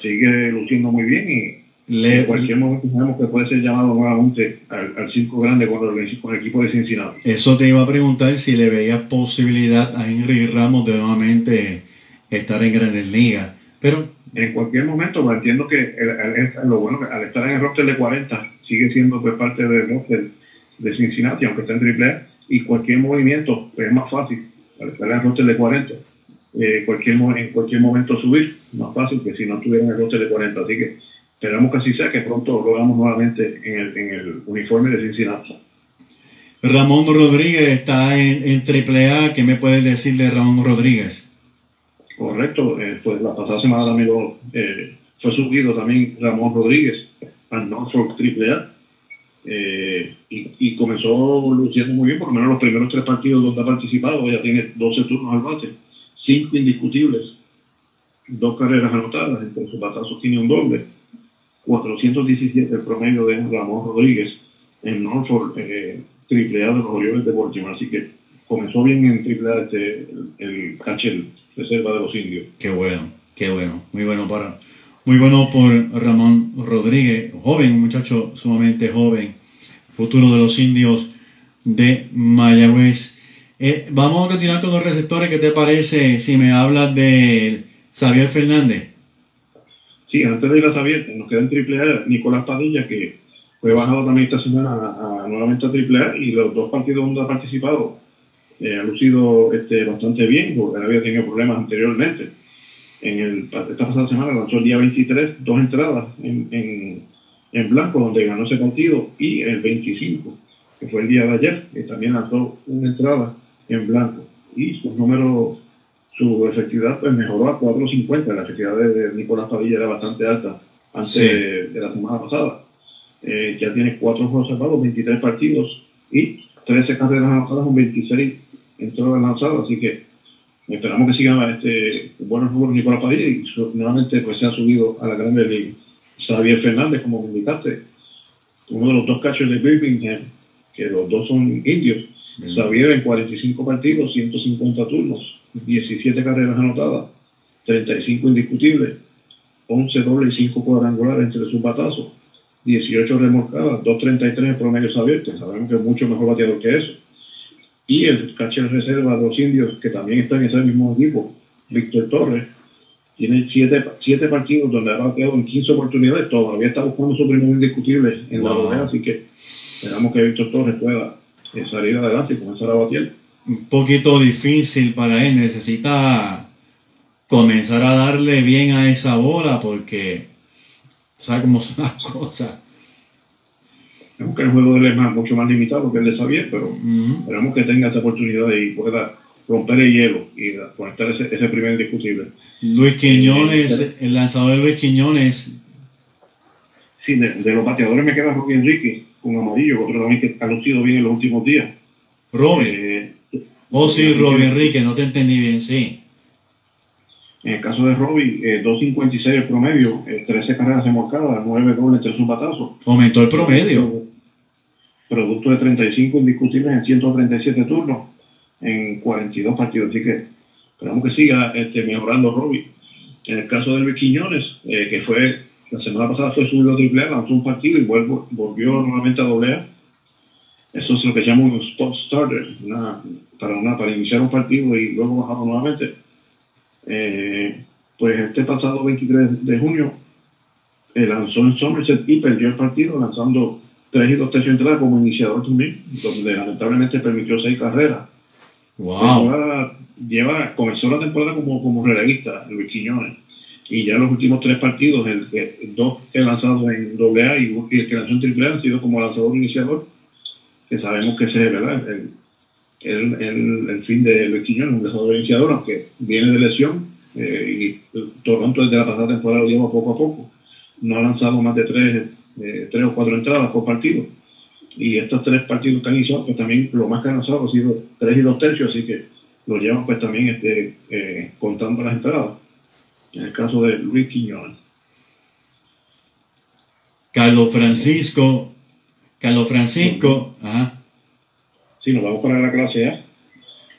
sigue luciendo muy bien y en cualquier momento sabemos que puede ser llamado nuevamente al, al circo grande con el, con el, equipo de Cincinnati. Eso te iba a preguntar si le veías posibilidad a Henry Ramos de nuevamente estar en Grandes Ligas. Pero en cualquier momento, pues, entiendo que lo bueno al estar en el roster de 40 sigue siendo pues, parte del roster de Cincinnati, aunque está en AAA, y cualquier movimiento pues, es más fácil al estar en el roster de 40. Eh, cualquier, en cualquier momento subir, más fácil que si no estuviera en el roster de 40. Así que Esperamos que así sea, que pronto lo hagamos nuevamente en el, en el uniforme de Cincinnati. Ramón Rodríguez está en, en AAA. ¿Qué me puedes decir de Ramón Rodríguez? Correcto, eh, pues la pasada semana también eh, fue subido también Ramón Rodríguez al Norfolk AAA. Eh, y, comenzó luciendo muy bien, por lo menos los primeros tres partidos donde ha participado, ya tiene 12 turnos al bate, 5 indiscutibles, dos carreras anotadas, entre sus batazos tiene un doble 417 el promedio de Ramón Rodríguez en Norfolk, eh, triple A de los Orioles de Baltimore. Así que comenzó bien en triple A este, el, el reserva de los indios. Qué bueno, qué bueno. Muy bueno para, muy bueno por Ramón Rodríguez, joven, un muchacho sumamente joven, futuro de los indios de Mayagüez. Eh, vamos a continuar con los receptores. ¿Qué te parece si me hablas de Xavier Fernández? Sí, antes de ir a Xavier, nos queda en triple A Nicolás Padilla, que fue bajado también esta semana a, nuevamente a triple A y los dos partidos donde ha participado eh, ha lucido este, bastante bien, porque había tenido problemas anteriormente. En el, esta pasada semana lanzó el día 23 dos entradas en, en, en blanco, donde ganó ese partido, y el 25, que fue el día de ayer, que también lanzó una entrada en blanco. Y sus números su efectividad pues mejoró a 4.50. La efectividad de, Nicolás Padilla era bastante alta antes de, la semana pasada. Eh, ya tiene cuatro juegos salvados, 23 partidos y 13 carreras lanzadas con 26 entradas lanzadas. Así que esperamos que sigan este, buenos números Nicolás Padilla y nuevamente pues se ha subido a la grande liga. Xavier Fernández, como indicaste, uno de los dos cachos de Birmingham, que los dos son indios. Xavier en 45 partidos, 150 turnos 17 carreras anotadas, 35 indiscutibles, 11 dobles y 5 cuadrangulares entre sus batazos, 18 remolcadas, 2.33 promedios abiertos, sabemos que es mucho mejor bateador que eso. Y el catcher reserva de los indios, que también está en ese mismo equipo, Víctor Torres, tiene 7 partidos donde ha bateado en 15 oportunidades, todavía está buscando su primer indiscutible en la rodea, así que esperamos que Víctor Torres pueda eh, salir adelante y comenzar a batir un poquito difícil para él. Necesita comenzar a darle bien a esa bola porque sabe cómo son las [laughs] cosas. Aunque el juego de él es mucho más limitado que el de Xavier, pero esperamos que tenga esa oportunidad y pueda romper el hielo y conectar ese, ese primer indiscutible. Luis Quiñones, eh, el lanzador de Luis Quiñones. Sí, de, los bateadores me queda Robbie Enrique con amarillo, otro también que ha lucido bien en los últimos días. Robin. Eh, Oh, sí, Robbie Enrique, no te entendí bien, sí. En el caso de Robbie, eh, 2.56 el promedio, 13 eh, carreras embarcadas, 9 dobles, 3 batazos. Aumentó el promedio. Producto de 35 indiscutibles en 137 turnos en 42 partidos. Así que esperamos que siga este, mejorando Robbie. En el caso de Luis Quiñones, eh, que fue la semana pasada fue subido a triple A, lanzó un partido y vuelvo, volvió nuevamente a doble A. Eso es lo que llaman un spot starter, una, para, una, para iniciar un partido y luego bajarlo nuevamente. Eh, pues este pasado 23 de junio eh, lanzó en Somerset y perdió el partido lanzando 3 y 2 tercios de entrada como iniciador también, donde lamentablemente permitió 6 carreras. Wow. Ahora lleva, comenzó la temporada como, como relevista, Luis Quiñones. Y ya los últimos tres partidos, el, el dos que lanzado en AA y, y el que lanzó en AAA han sido como lanzador iniciador, que sabemos que ese es ¿verdad? El, el, el, el fin de Luis Quiñones, un lanzador iniciador, aunque viene de lesión, eh, y Toronto desde la pasada temporada lo lleva poco a poco. No ha lanzado más de tres, eh, tres o cuatro entradas por partido. Y estos tres partidos que han iniciado, pues también lo más que han lanzado ha sido tres y dos tercios, así que lo llevan pues también este, eh, contando las entradas. En el caso de Luis Quiñones. Carlos Francisco, Carlos Francisco, ajá. Sí, nos vamos para la clase A.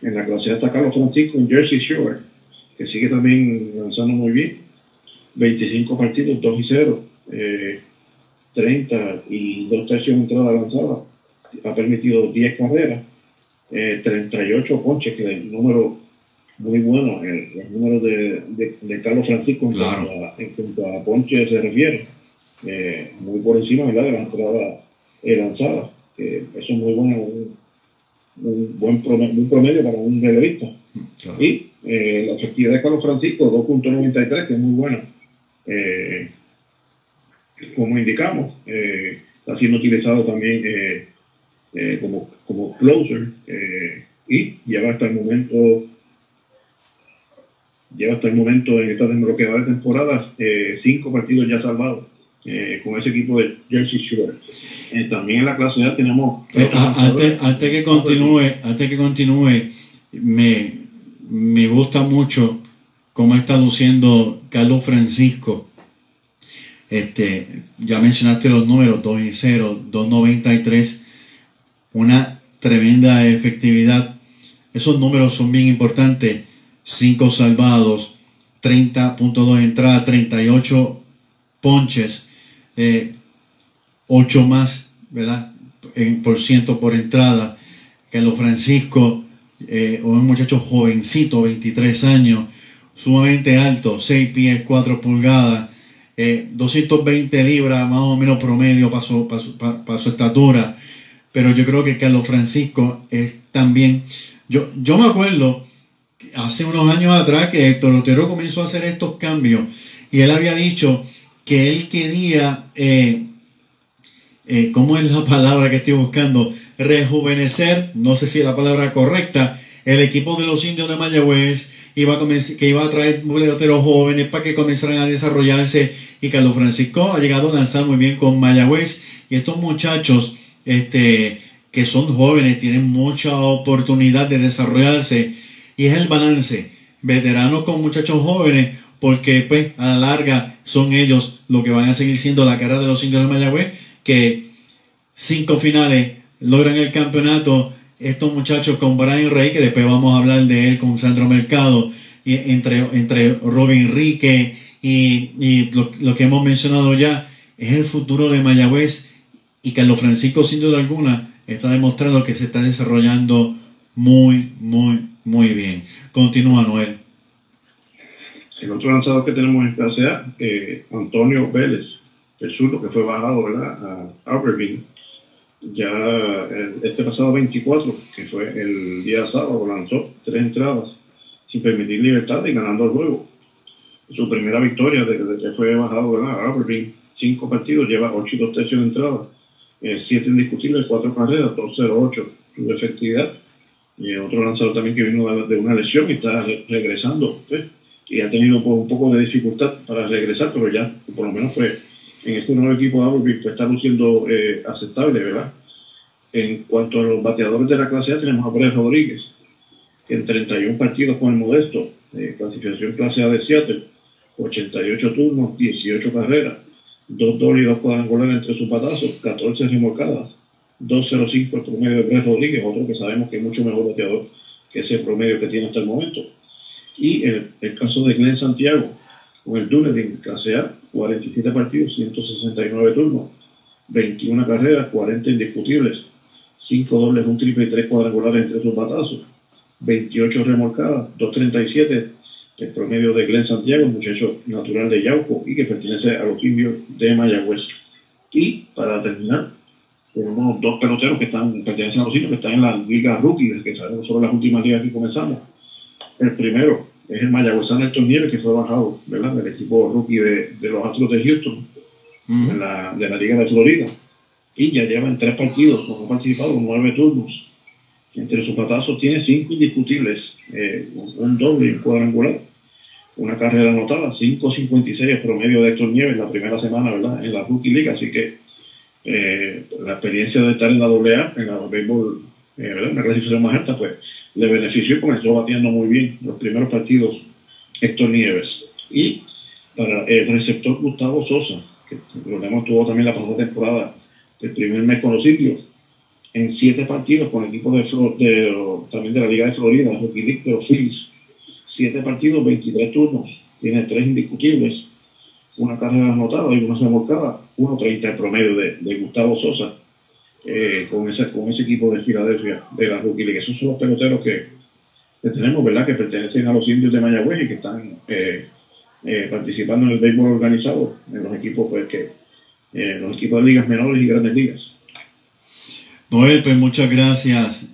En la clase A está Carlos Francisco en Jersey Shore, que sigue también lanzando muy bien. 25 partidos, 2 y 0, eh, 30 y 2 tercios de entrada lanzada. Ha permitido 10 carreras, eh, 38 ponches, que es el número muy bueno, el, el número de, de, de, Carlos Francisco en, Claro. cuanto, a, en cuanto a ponches se refiere. Eh, muy por encima ¿verdad? de la entrada eh, lanzada. Eh, eso es muy bueno, un, un buen promedio, un promedio para un relevista. Claro. Y eh, la efectividad de Carlos Francisco, 2.93, que es muy buena. Eh, como indicamos, eh, está siendo utilizado también eh, como, como closer eh, y lleva hasta el momento lleva hasta el momento en esta lo que va de temporadas eh, cinco partidos ya salvados eh, con ese equipo de Jersey Shore. Eh, también en la clase A tenemos antes, antes que continúe, antes que continúe, me, me gusta mucho cómo está luciendo Carlos Francisco. Este, ya mencionaste los números 2 y 0, 293, una tremenda efectividad. Esos números son bien importantes. 5 salvados, 30.2 entradas, 38 ponches, eh, 8 más, ¿verdad? En por ciento por entrada. Carlos Francisco, eh, un muchacho jovencito, 23 años, sumamente alto, 6 pies, 4 pulgadas, eh, 220 libras, más o menos promedio para su, para su- pa- pa su estatura. Pero yo creo que Carlos Francisco es también. Yo, yo me acuerdo hace unos años atrás que el Torotero comenzó a hacer estos cambios y él había dicho que él quería, eh, eh, ¿cómo es la palabra que estoy buscando? Rejuvenecer, no sé si es la palabra correcta, el equipo de los indios de Mayagüez iba a que iba a traer peloteros jóvenes para que comenzaran a desarrollarse y Carlos Francisco ha llegado a lanzar muy bien con Mayagüez y estos muchachos este, que son jóvenes tienen mucha oportunidad de desarrollarse. Y es el balance, veteranos con muchachos jóvenes, porque pues a la larga son ellos los que van a seguir siendo la cara de los indios de Mayagüez, que cinco finales logran el campeonato, estos muchachos con Brian Rey, que después vamos a hablar de él con Sandro Mercado, y entre, entre Robin Enrique y, y lo, lo que hemos mencionado ya, es el futuro de Mayagüez y Carlos Francisco sin duda alguna está demostrando que se está desarrollando muy, muy, muy bien. Continúa Noel. El otro lanzador que tenemos en clase A, eh, Antonio Vélez, el zurdo que fue bajado ¿verdad? a Albertville, ya este pasado 24, que fue el día sábado, lanzó tres entradas sin permitir libertad y ganando el juego. Su primera victoria desde que fue bajado ¿verdad? a Albertville, cinco partidos, lleva 8 y 2 tercios de entrada, eh, siete indiscutibles, cuatro carreras, 2-0-8 su efectividad. Y otro lanzador también que vino de una lesión y está re- regresando. y ha tenido un poco de dificultad para regresar, pero ya por lo menos pues en este nuevo equipo de Aberville pues, está luciendo eh, aceptable, ¿verdad? En cuanto a los bateadores de la clase A, tenemos a Brett Rodríguez, que en 31 partidos con el Modesto, eh, clasificación clase A de Seattle, 88 turnos, 18 carreras, 2 dobles y 2 cuadrangulares entre sus batazos, 14 remolcadas, 2.05 el promedio de Brett Rodríguez, otro que sabemos que es mucho mejor bateador que ese promedio que tiene hasta el momento. Y el, el caso de Glenn Santiago, Con el Dunedin, clase A, 47 partidos, 169 turnos, 21 carreras, 40 indiscutibles, 5 dobles, un triple y 3 cuadrangulares entre sus batazos, 28 remolcadas, 237 el promedio de Glenn Santiago, muchacho natural de Yauco y que pertenece a los indios de Mayagüez. Y para terminar, tenemos dos peloteros que están pertenecen a los indios que están en la liga rookie, que sabemos sobre las últimas ligas que comenzamos. El primero es el mayagüezano Héctor Nieves, que fue bajado ¿verdad? del equipo rookie de, de los Astros de Houston, de, la, de la Liga de Florida. Y ya lleva en tres partidos, como ha participado en nueve turnos. Entre sus patazos tiene cinco indiscutibles, eh, un doble y un cuadrangular una carrera anotada, 5.56 el promedio de Héctor Nieves la primera semana, ¿verdad? En la Rookie League, así que eh, la experiencia de estar en la AA, en la béisbol, eh, ¿verdad? Una clasificación más alta, pues le benefició y comenzó batiendo muy bien los primeros partidos Héctor Nieves. Y para el receptor Gustavo Sosa, que lo hemos tuvo también la pasada temporada, el primer mes con los sitios, en siete partidos con el equipo de, de, también de la Liga de Florida, Rookie League de los Phillies, 7 partidos, 23 turnos, tiene 3 indiscutibles, una carrera anotada y una remolcada, 1.30 el promedio de, Gustavo Sosa eh, con, ese, con ese equipo de Filadelfia de la Rookie League. Esos son los peloteros que, tenemos, ¿verdad? Que pertenecen a los indios de Mayagüez y que están eh, eh, participando en el béisbol organizado, en los equipos, pues que, los equipos de ligas menores y grandes ligas. Noel, pues muchas gracias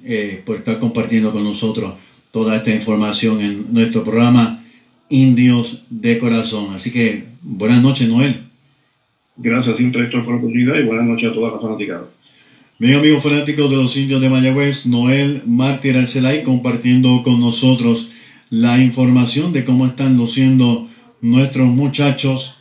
por estar compartiendo con nosotros toda esta información en nuestro programa Indios de Corazón. Así que buenas noches, Noel. Gracias siempre por la oportunidad y buenas noches a todas las fanáticas. Bien, amigos fanáticos de los indios de Mayagüez, Noel Mártir Arcelay compartiendo con nosotros la información de cómo están luciendo nuestros muchachos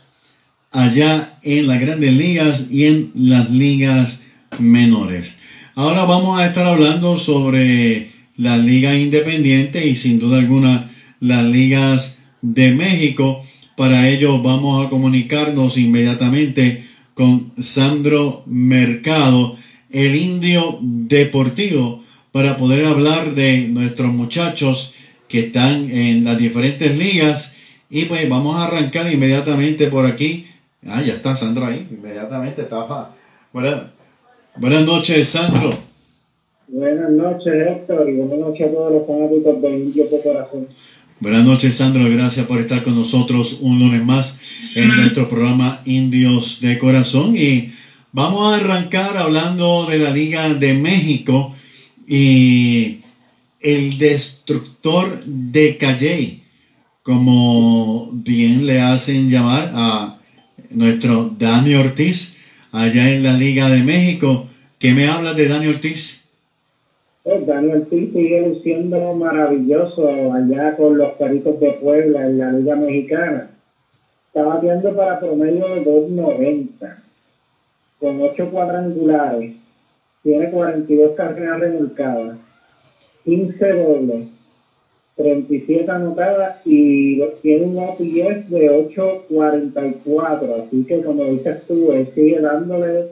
allá en las grandes ligas y en las ligas menores. Ahora vamos a estar hablando sobre la liga independiente y sin duda alguna las ligas de México. Para ello vamos a comunicarnos inmediatamente con Sandro Mercado, el indio deportivo, para poder hablar de nuestros muchachos que están en las diferentes ligas. Y pues vamos a arrancar inmediatamente por aquí. Ah, ya está Sandro ahí, inmediatamente estaba. Buenas noches, Sandro. Buenas noches, Héctor, y buenas noches a todos los fanáticos de Indios de Corazón. Buenas noches, Sandro. Gracias por estar con nosotros un lunes más en nuestro programa Indios de Corazón. Y vamos a arrancar hablando de la Liga de México y el destructor de Calle, como bien le hacen llamar a nuestro Dani Ortiz, allá en la Liga de México. ¿Qué me habla de Dani Ortiz? Pues Daniel Ortiz sigue luciendo maravilloso allá con los Caritos de Puebla en la Liga Mexicana. Está bateando para promedio de 2.90, con 8 cuadrangulares, tiene 42 carreras remolcadas, 15 dobles, 37 anotadas y tiene un OPS de 8.44. Así que como dices tú, él sigue dándole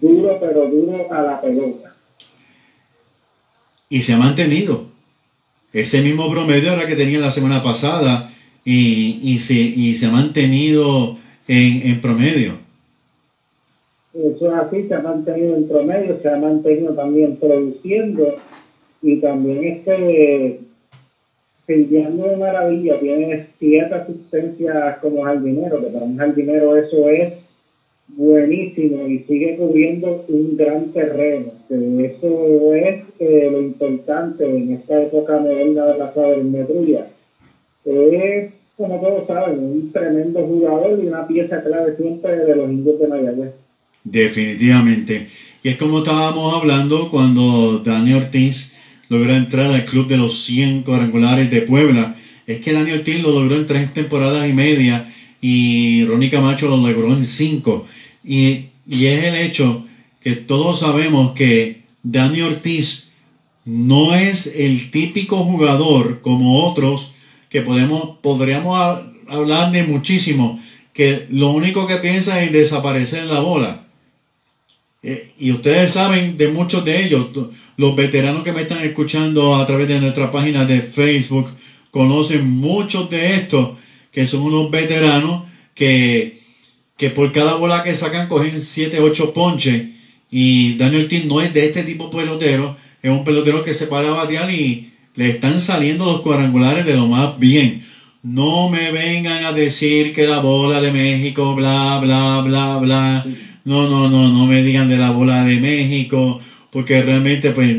duro pero duro a la pelota y se ha mantenido. Ese mismo promedio era que tenía la semana pasada y, se, se ha mantenido en, promedio. Eso es así, se ha mantenido en promedio, se ha mantenido también produciendo y también este peleando de maravilla, tiene siete asistencias como jardinero, que para un jardinero eso es buenísimo y sigue cubriendo un gran terreno. eso es eh, lo importante en esta época moderna de la sabermetría. Es, como todos saben, un tremendo jugador y una pieza clave siempre de los indios de Mayagüez. Definitivamente. Y es como estábamos hablando cuando Dani Ortiz logró entrar al club de los 100 cuadrangulares de Puebla. Es que Dani Ortiz lo logró en tres temporadas y media y Ronnie Camacho lo logró en cinco. Y, es el hecho que todos sabemos que Dani Ortiz no es el típico jugador como otros que podemos, podríamos hablar de muchísimo, que lo único que piensa es desaparecer la bola. Eh, y ustedes saben de muchos de ellos, los veteranos que me están escuchando a través de nuestra página de Facebook conocen muchos de estos que son unos veteranos que, que por cada bola que sacan cogen 7, 8 ponches. Y Daniel Ortiz no es de este tipo de pelotero, es un pelotero que se para a batear y le están saliendo los cuadrangulares de lo más bien. No me vengan a decir que la bola de México, bla, bla, bla, bla. No, no, no, no me digan de la bola de México, porque realmente pues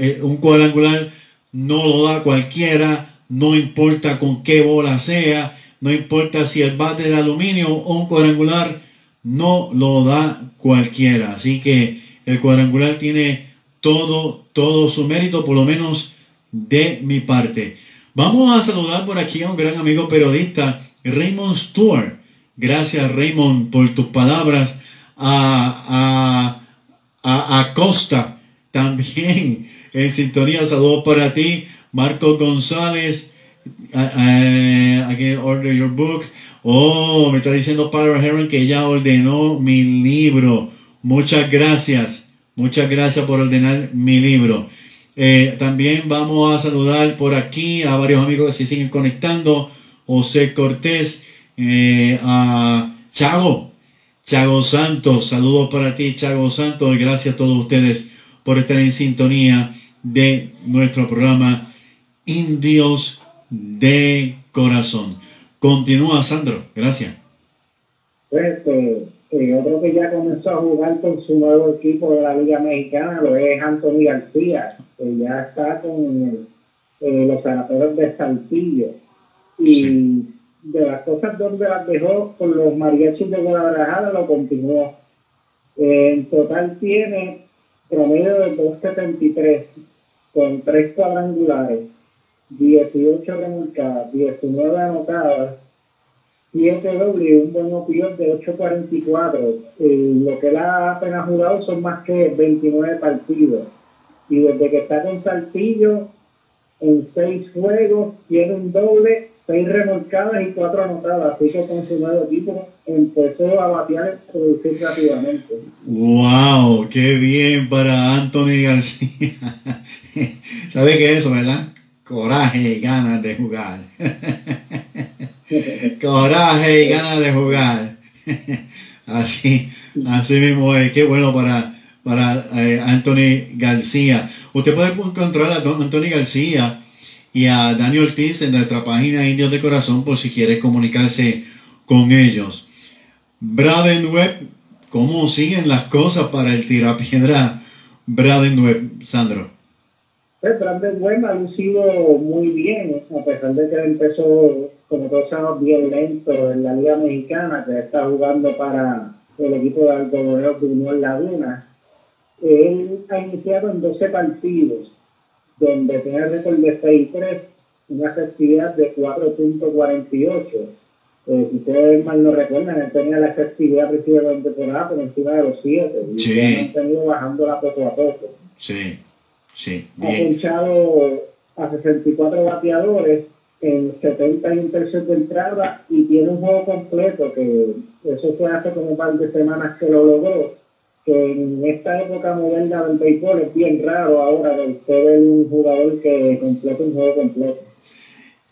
eh, un cuadrangular no lo da cualquiera, no importa con qué bola sea, no importa si el bate de aluminio o un cuadrangular, no lo da cualquiera. Así que el cuadrangular tiene todo, todo su mérito, por lo menos de mi parte. Vamos a saludar por aquí a un gran amigo periodista, Raymond Stewart. Gracias, Raymond, por tus palabras. A, a, a, Costa también en sintonía. Saludos para ti, Marco González. Aquí, order your book. Oh, me está diciendo Padre Heron que ya ordenó mi libro. Muchas gracias. Muchas gracias por ordenar mi libro. Eh, también vamos a saludar por aquí a varios amigos que se siguen conectando. José Cortés, eh, a Chago, Chago Santos, saludos para ti, Chago Santos, y gracias a todos ustedes por estar en sintonía de nuestro programa Indios de Corazón. Continúa, Sandro, gracias. Pues, eh, otro que ya comenzó a jugar con su nuevo equipo de la Liga Mexicana lo es Anthony García, que ya está con eh, los sanatorios de Saltillo. Y de las cosas donde las dejó con los mariachis de Guadalajara lo continuó. Eh, en total tiene promedio de 2.73 con tres cuadrangulares, 18 remolcadas, 19 anotadas 7 doble y un buen opinión de 8.44. Eh, lo que él ha apenas jugado son más que 29 partidos. Y desde que está con Saltillo, en 6 juegos, tiene un doble, 6 remolcadas y 4 anotadas. Así que con su nuevo equipo empezó a batear y producir rápidamente. ¡Wow! ¡Qué bien para Anthony García! [laughs] ¿Sabe qué es eso, verdad? Coraje y ganas de jugar. [laughs] coraje y ganas de jugar. [laughs] así, así mismo es. Qué bueno para, para eh, Anthony García. Usted puede encontrar a Anthony García y a Daniel Ortiz en nuestra página Indios de Corazón por si quiere comunicarse con ellos. Braden Webb, ¿cómo siguen las cosas para el tirapiedra Braden Webb, Sandro? Pues Braden Webb ha lucido muy bien, a pesar de que empezó como todos sabemos, bien lento en la Liga Mexicana, que está jugando para el equipo de algodoneros de Unión Laguna. Él ha iniciado en 12 partidos, donde tiene récord de 6-3, una efectividad de 4.48. Eh, si ustedes mal no recuerdan, él tenía la efectividad principal de la temporada por encima de los 7 y sí. han tenido bajándola poco a poco. Sí, sí. Ha pinchado a 64 bateadores en 71 tercios de entrada y tiene un juego completo que eso fue hace como un par de semanas que lo logró que en esta época moderna del béisbol es bien raro ahora de usted ver un jugador que complete un juego completo.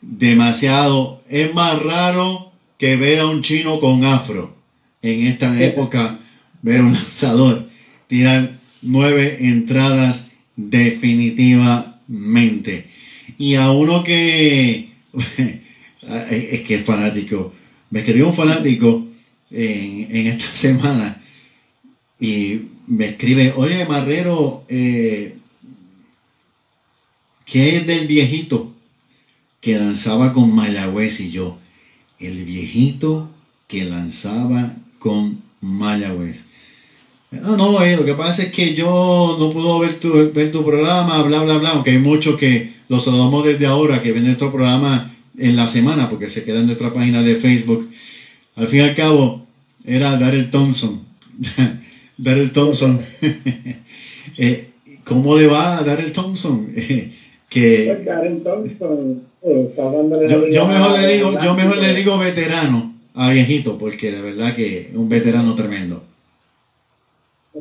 Demasiado. Es más raro que ver a un chino con afro en esta época ver un lanzador tirar nueve entradas definitivamente y a uno que [laughs] es que el fanático, me escribió un fanático en, esta [laughs] semana y me escribe, oye Marrero, eh, ¿qué es del viejito que lanzaba con Mayagüez? Y yo, el viejito que lanzaba con Mayagüez. No, no, eh, lo que pasa es que yo no puedo ver tu, ver tu programa, bla, bla, bla, aunque hay muchos que los saludamos desde ahora, que ven nuestro programa en la semana, porque se queda en nuestra página de Facebook. Al fin y al cabo, era Daryl Thompson. [laughs] Daryl Thompson. [laughs] eh, ¿Cómo le va a Daryl Thompson? [laughs] que Daryl Thompson eh, yo, yo, mejor le digo, yo mejor le digo veterano a viejito, porque de verdad que es un veterano tremendo.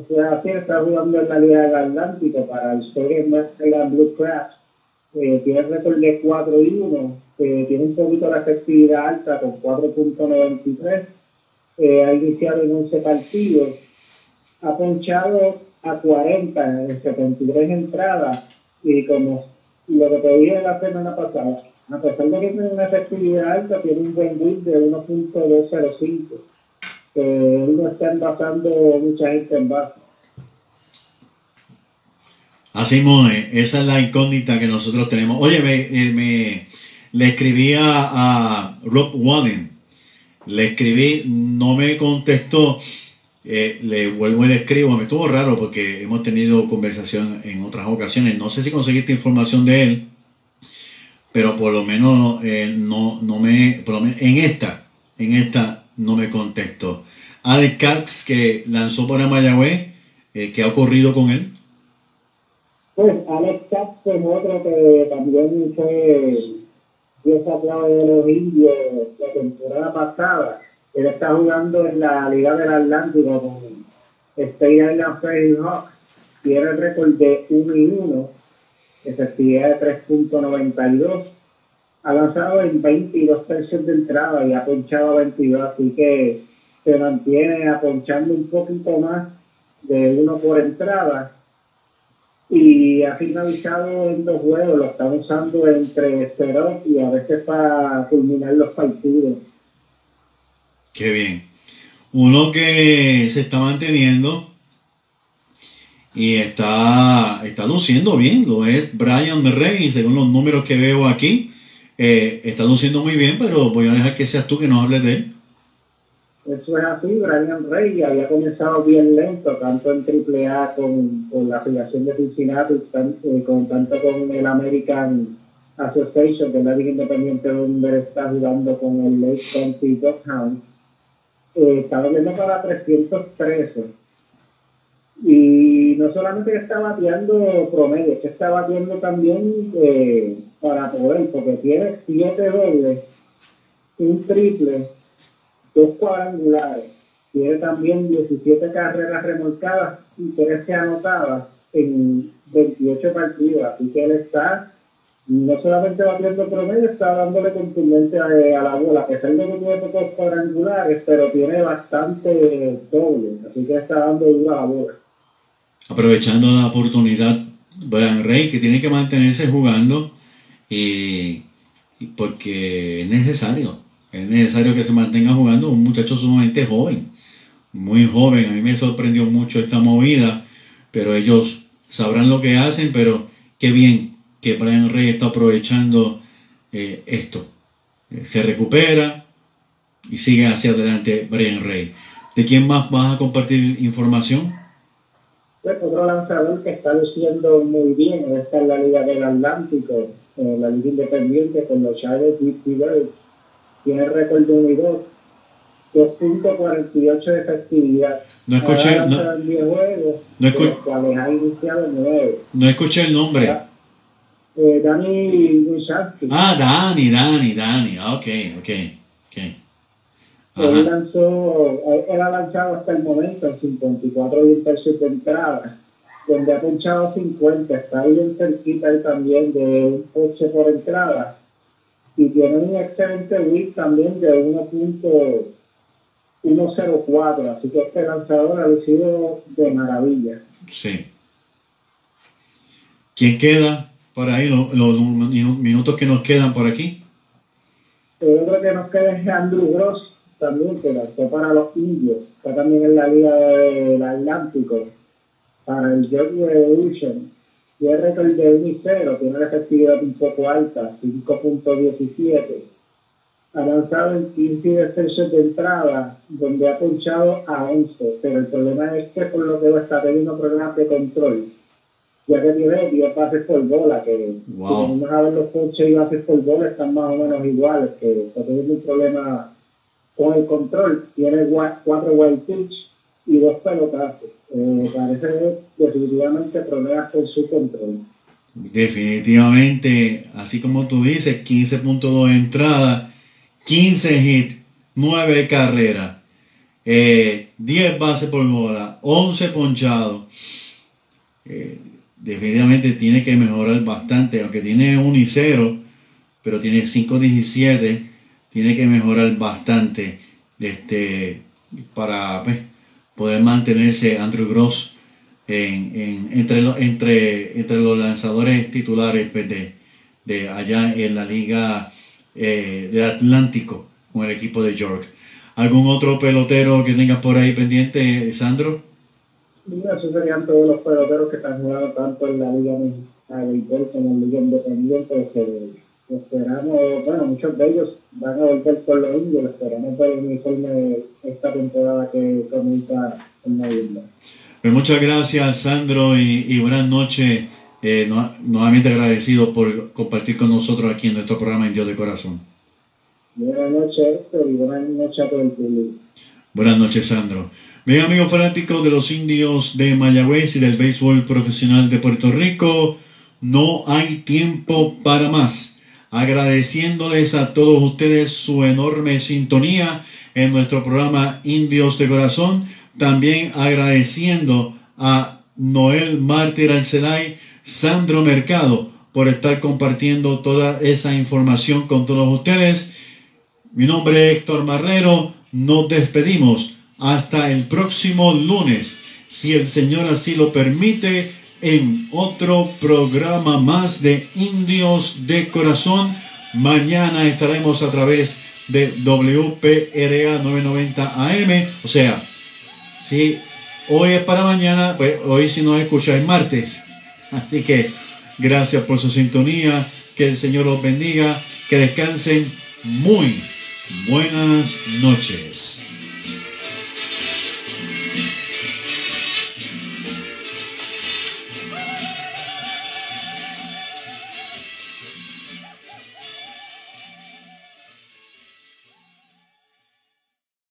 Sea, así está jugando en la Liga del Atlántico para el Story Blue Crash eh, tiene récord de 4 y 1, eh, tiene un poquito la efectividad alta con 4.93, eh, ha iniciado en 11 partidos, ha ponchado a 40 en 73 entradas y como lo que te dije la semana pasada, a pesar de que tiene una efectividad alta, tiene un buen whip de 1.205, que él no está envasando mucha gente en base. Así Moe, esa es la incógnita que nosotros tenemos. Oye, me, eh, le escribí a, a Rob Wallen, le escribí, no me contestó, eh, le vuelvo y le escribo, me estuvo raro porque hemos tenido conversación en otras ocasiones, no sé si conseguiste información de él, pero por lo menos eh, no, no me, por lo menos en esta, en esta no me contestó. Alex Katz que lanzó para Mayagüez, eh, ¿qué ha ocurrido con él? Pues Alex Katz es otro que también fue pieza clave de los indios la temporada pasada. Él está jugando en la Liga del Atlántico con State Island Ferry Hawks. Tiene el récord de 1 y 1, efectividad de 3.92. Ha lanzado en 22 tercios de entrada y ha ponchado a 22, así que se mantiene aponchando un poquito más de uno por entrada y ha finalizado en dos juegos, lo están usando entre cero y a veces para culminar los partidos. Qué bien. Uno que se está manteniendo y está, está luciendo bien, lo es Brian Rey, según los números que veo aquí. eh, está luciendo muy bien, pero voy a dejar que seas tú que nos hables de él. Eso es así, Brian Rey había comenzado bien lento, tanto en AAA con, con la afiliación de Cincinnati, eh, con, tanto con el American Association, que es la liga independiente donde está jugando con el Lake County Doghound. Eh, estaba viendo para 313. Y no solamente que está bateando promedio, que está bateando también eh, para poder, porque tiene siete dobles, un triple, dos cuadrangulares, tiene también 17 carreras remolcadas y 13 anotadas en 28 partidos, así que él está no solamente batiendo promedio, está dándole contundencia a, la bola, a pesar de que tiene pocos cuadrangulares, pero tiene bastante doble, así que está dando duro a la bola. Aprovechando la oportunidad, Brian Rey, que tiene que mantenerse jugando y, y porque es necesario, es necesario que se mantenga jugando un muchacho sumamente joven, muy joven. A mí me sorprendió mucho esta movida, pero ellos sabrán lo que hacen, pero qué bien que Brian Rey está aprovechando eh, esto. Eh, se recupera y sigue hacia adelante Brian Rey. ¿De quién más vas a compartir información? Pues otro lanzador que está luciendo muy bien, está en la Liga del Atlántico, en la Liga Independiente con los Chargers DC Birds. Tiene récord de 1 y 2, 2.48 de efectividad. No escuché, no, lanzado en 10 juegos, no escu- de los cuales ha iniciado 9. no escuché el nombre. Eh, Dani Wishansky. Ah, Dani, Dani, Dani. Ah, ok, ok. Él, lanzó, él- ha lanzado hasta el momento en 54 y un tercio de entrada, donde ha punchado 50, está ahí bien cerquita él también de un coche por entrada, y tiene un excelente whip también de 1.104, así que este lanzador ha lucido de maravilla. Sí. ¿Quién queda por ahí? Los, los minu- minutos que nos quedan por aquí. El otro que nos queda es Andrew Gross, también que lanzó para los indios, está también en la Liga del Atlántico, para el Georgia Evolution. Tiene récord de 1 y 0, tiene la efectividad un poco alta, 5.17. Ha lanzado en 15 tercios de entrada, donde ha punchado a 11, pero el problema es que por lo que está teniendo problemas de control, ya que tiene 10 bases por bola, que Wow. si vamos a ver los coches y bases por bola están más o menos iguales, que está teniendo un problema con el control. Tiene gua- cuatro wild pitch y dos pelotazos. Eh, parece definitivamente problemas con su control. Definitivamente, así como tú dices, 15.2 entradas, 15 hits, 9 carreras, eh, 10 bases por bola, 11 ponchados. Eh, definitivamente tiene que mejorar bastante, aunque tiene 1 y 0, pero tiene 5-17, tiene que mejorar bastante este, para pues, poder mantenerse Andrew Gross en, entre, entre, entre los lanzadores titulares pues, de, de, allá en la liga eh, del Atlántico con el equipo de York. ¿Algún otro pelotero que tengas por ahí pendiente, Sandro? Mira, esos serían todos los peloteros que están jugando tanto en la Liga Mexicana como en la Liga Independiente. Esperamos, bueno, muchos de ellos van a volver por los indios. Esperamos ver el uniforme esta temporada que comienza en noviembre. Pues muchas gracias, Sandro, y, buenas noches. Eh, nuevamente agradecido por compartir con nosotros aquí en nuestro programa Dios de Corazón. Buenas noches, Héctor, y buenas noches a todo el público. Buenas noches, Sandro. Bien, amigos fanáticos de los indios de Mayagüez y del béisbol profesional de Puerto Rico, no hay tiempo para más. Agradeciéndoles a todos ustedes su enorme sintonía en nuestro programa Indios de Corazón. También agradeciendo a Noel Mártir Alceday, Sandro Mercado, por estar compartiendo toda esa información con todos ustedes. Mi nombre es Héctor Marrero. Nos despedimos hasta el próximo lunes, si el Señor así lo permite, en otro programa más de Indios de Corazón. Mañana estaremos a través de WPRA 990 AM. O sea, si hoy es para mañana, pues hoy si no escucha es martes. [laughs] Así que gracias por su sintonía. Que el Señor los bendiga. Que descansen muy buenas noches.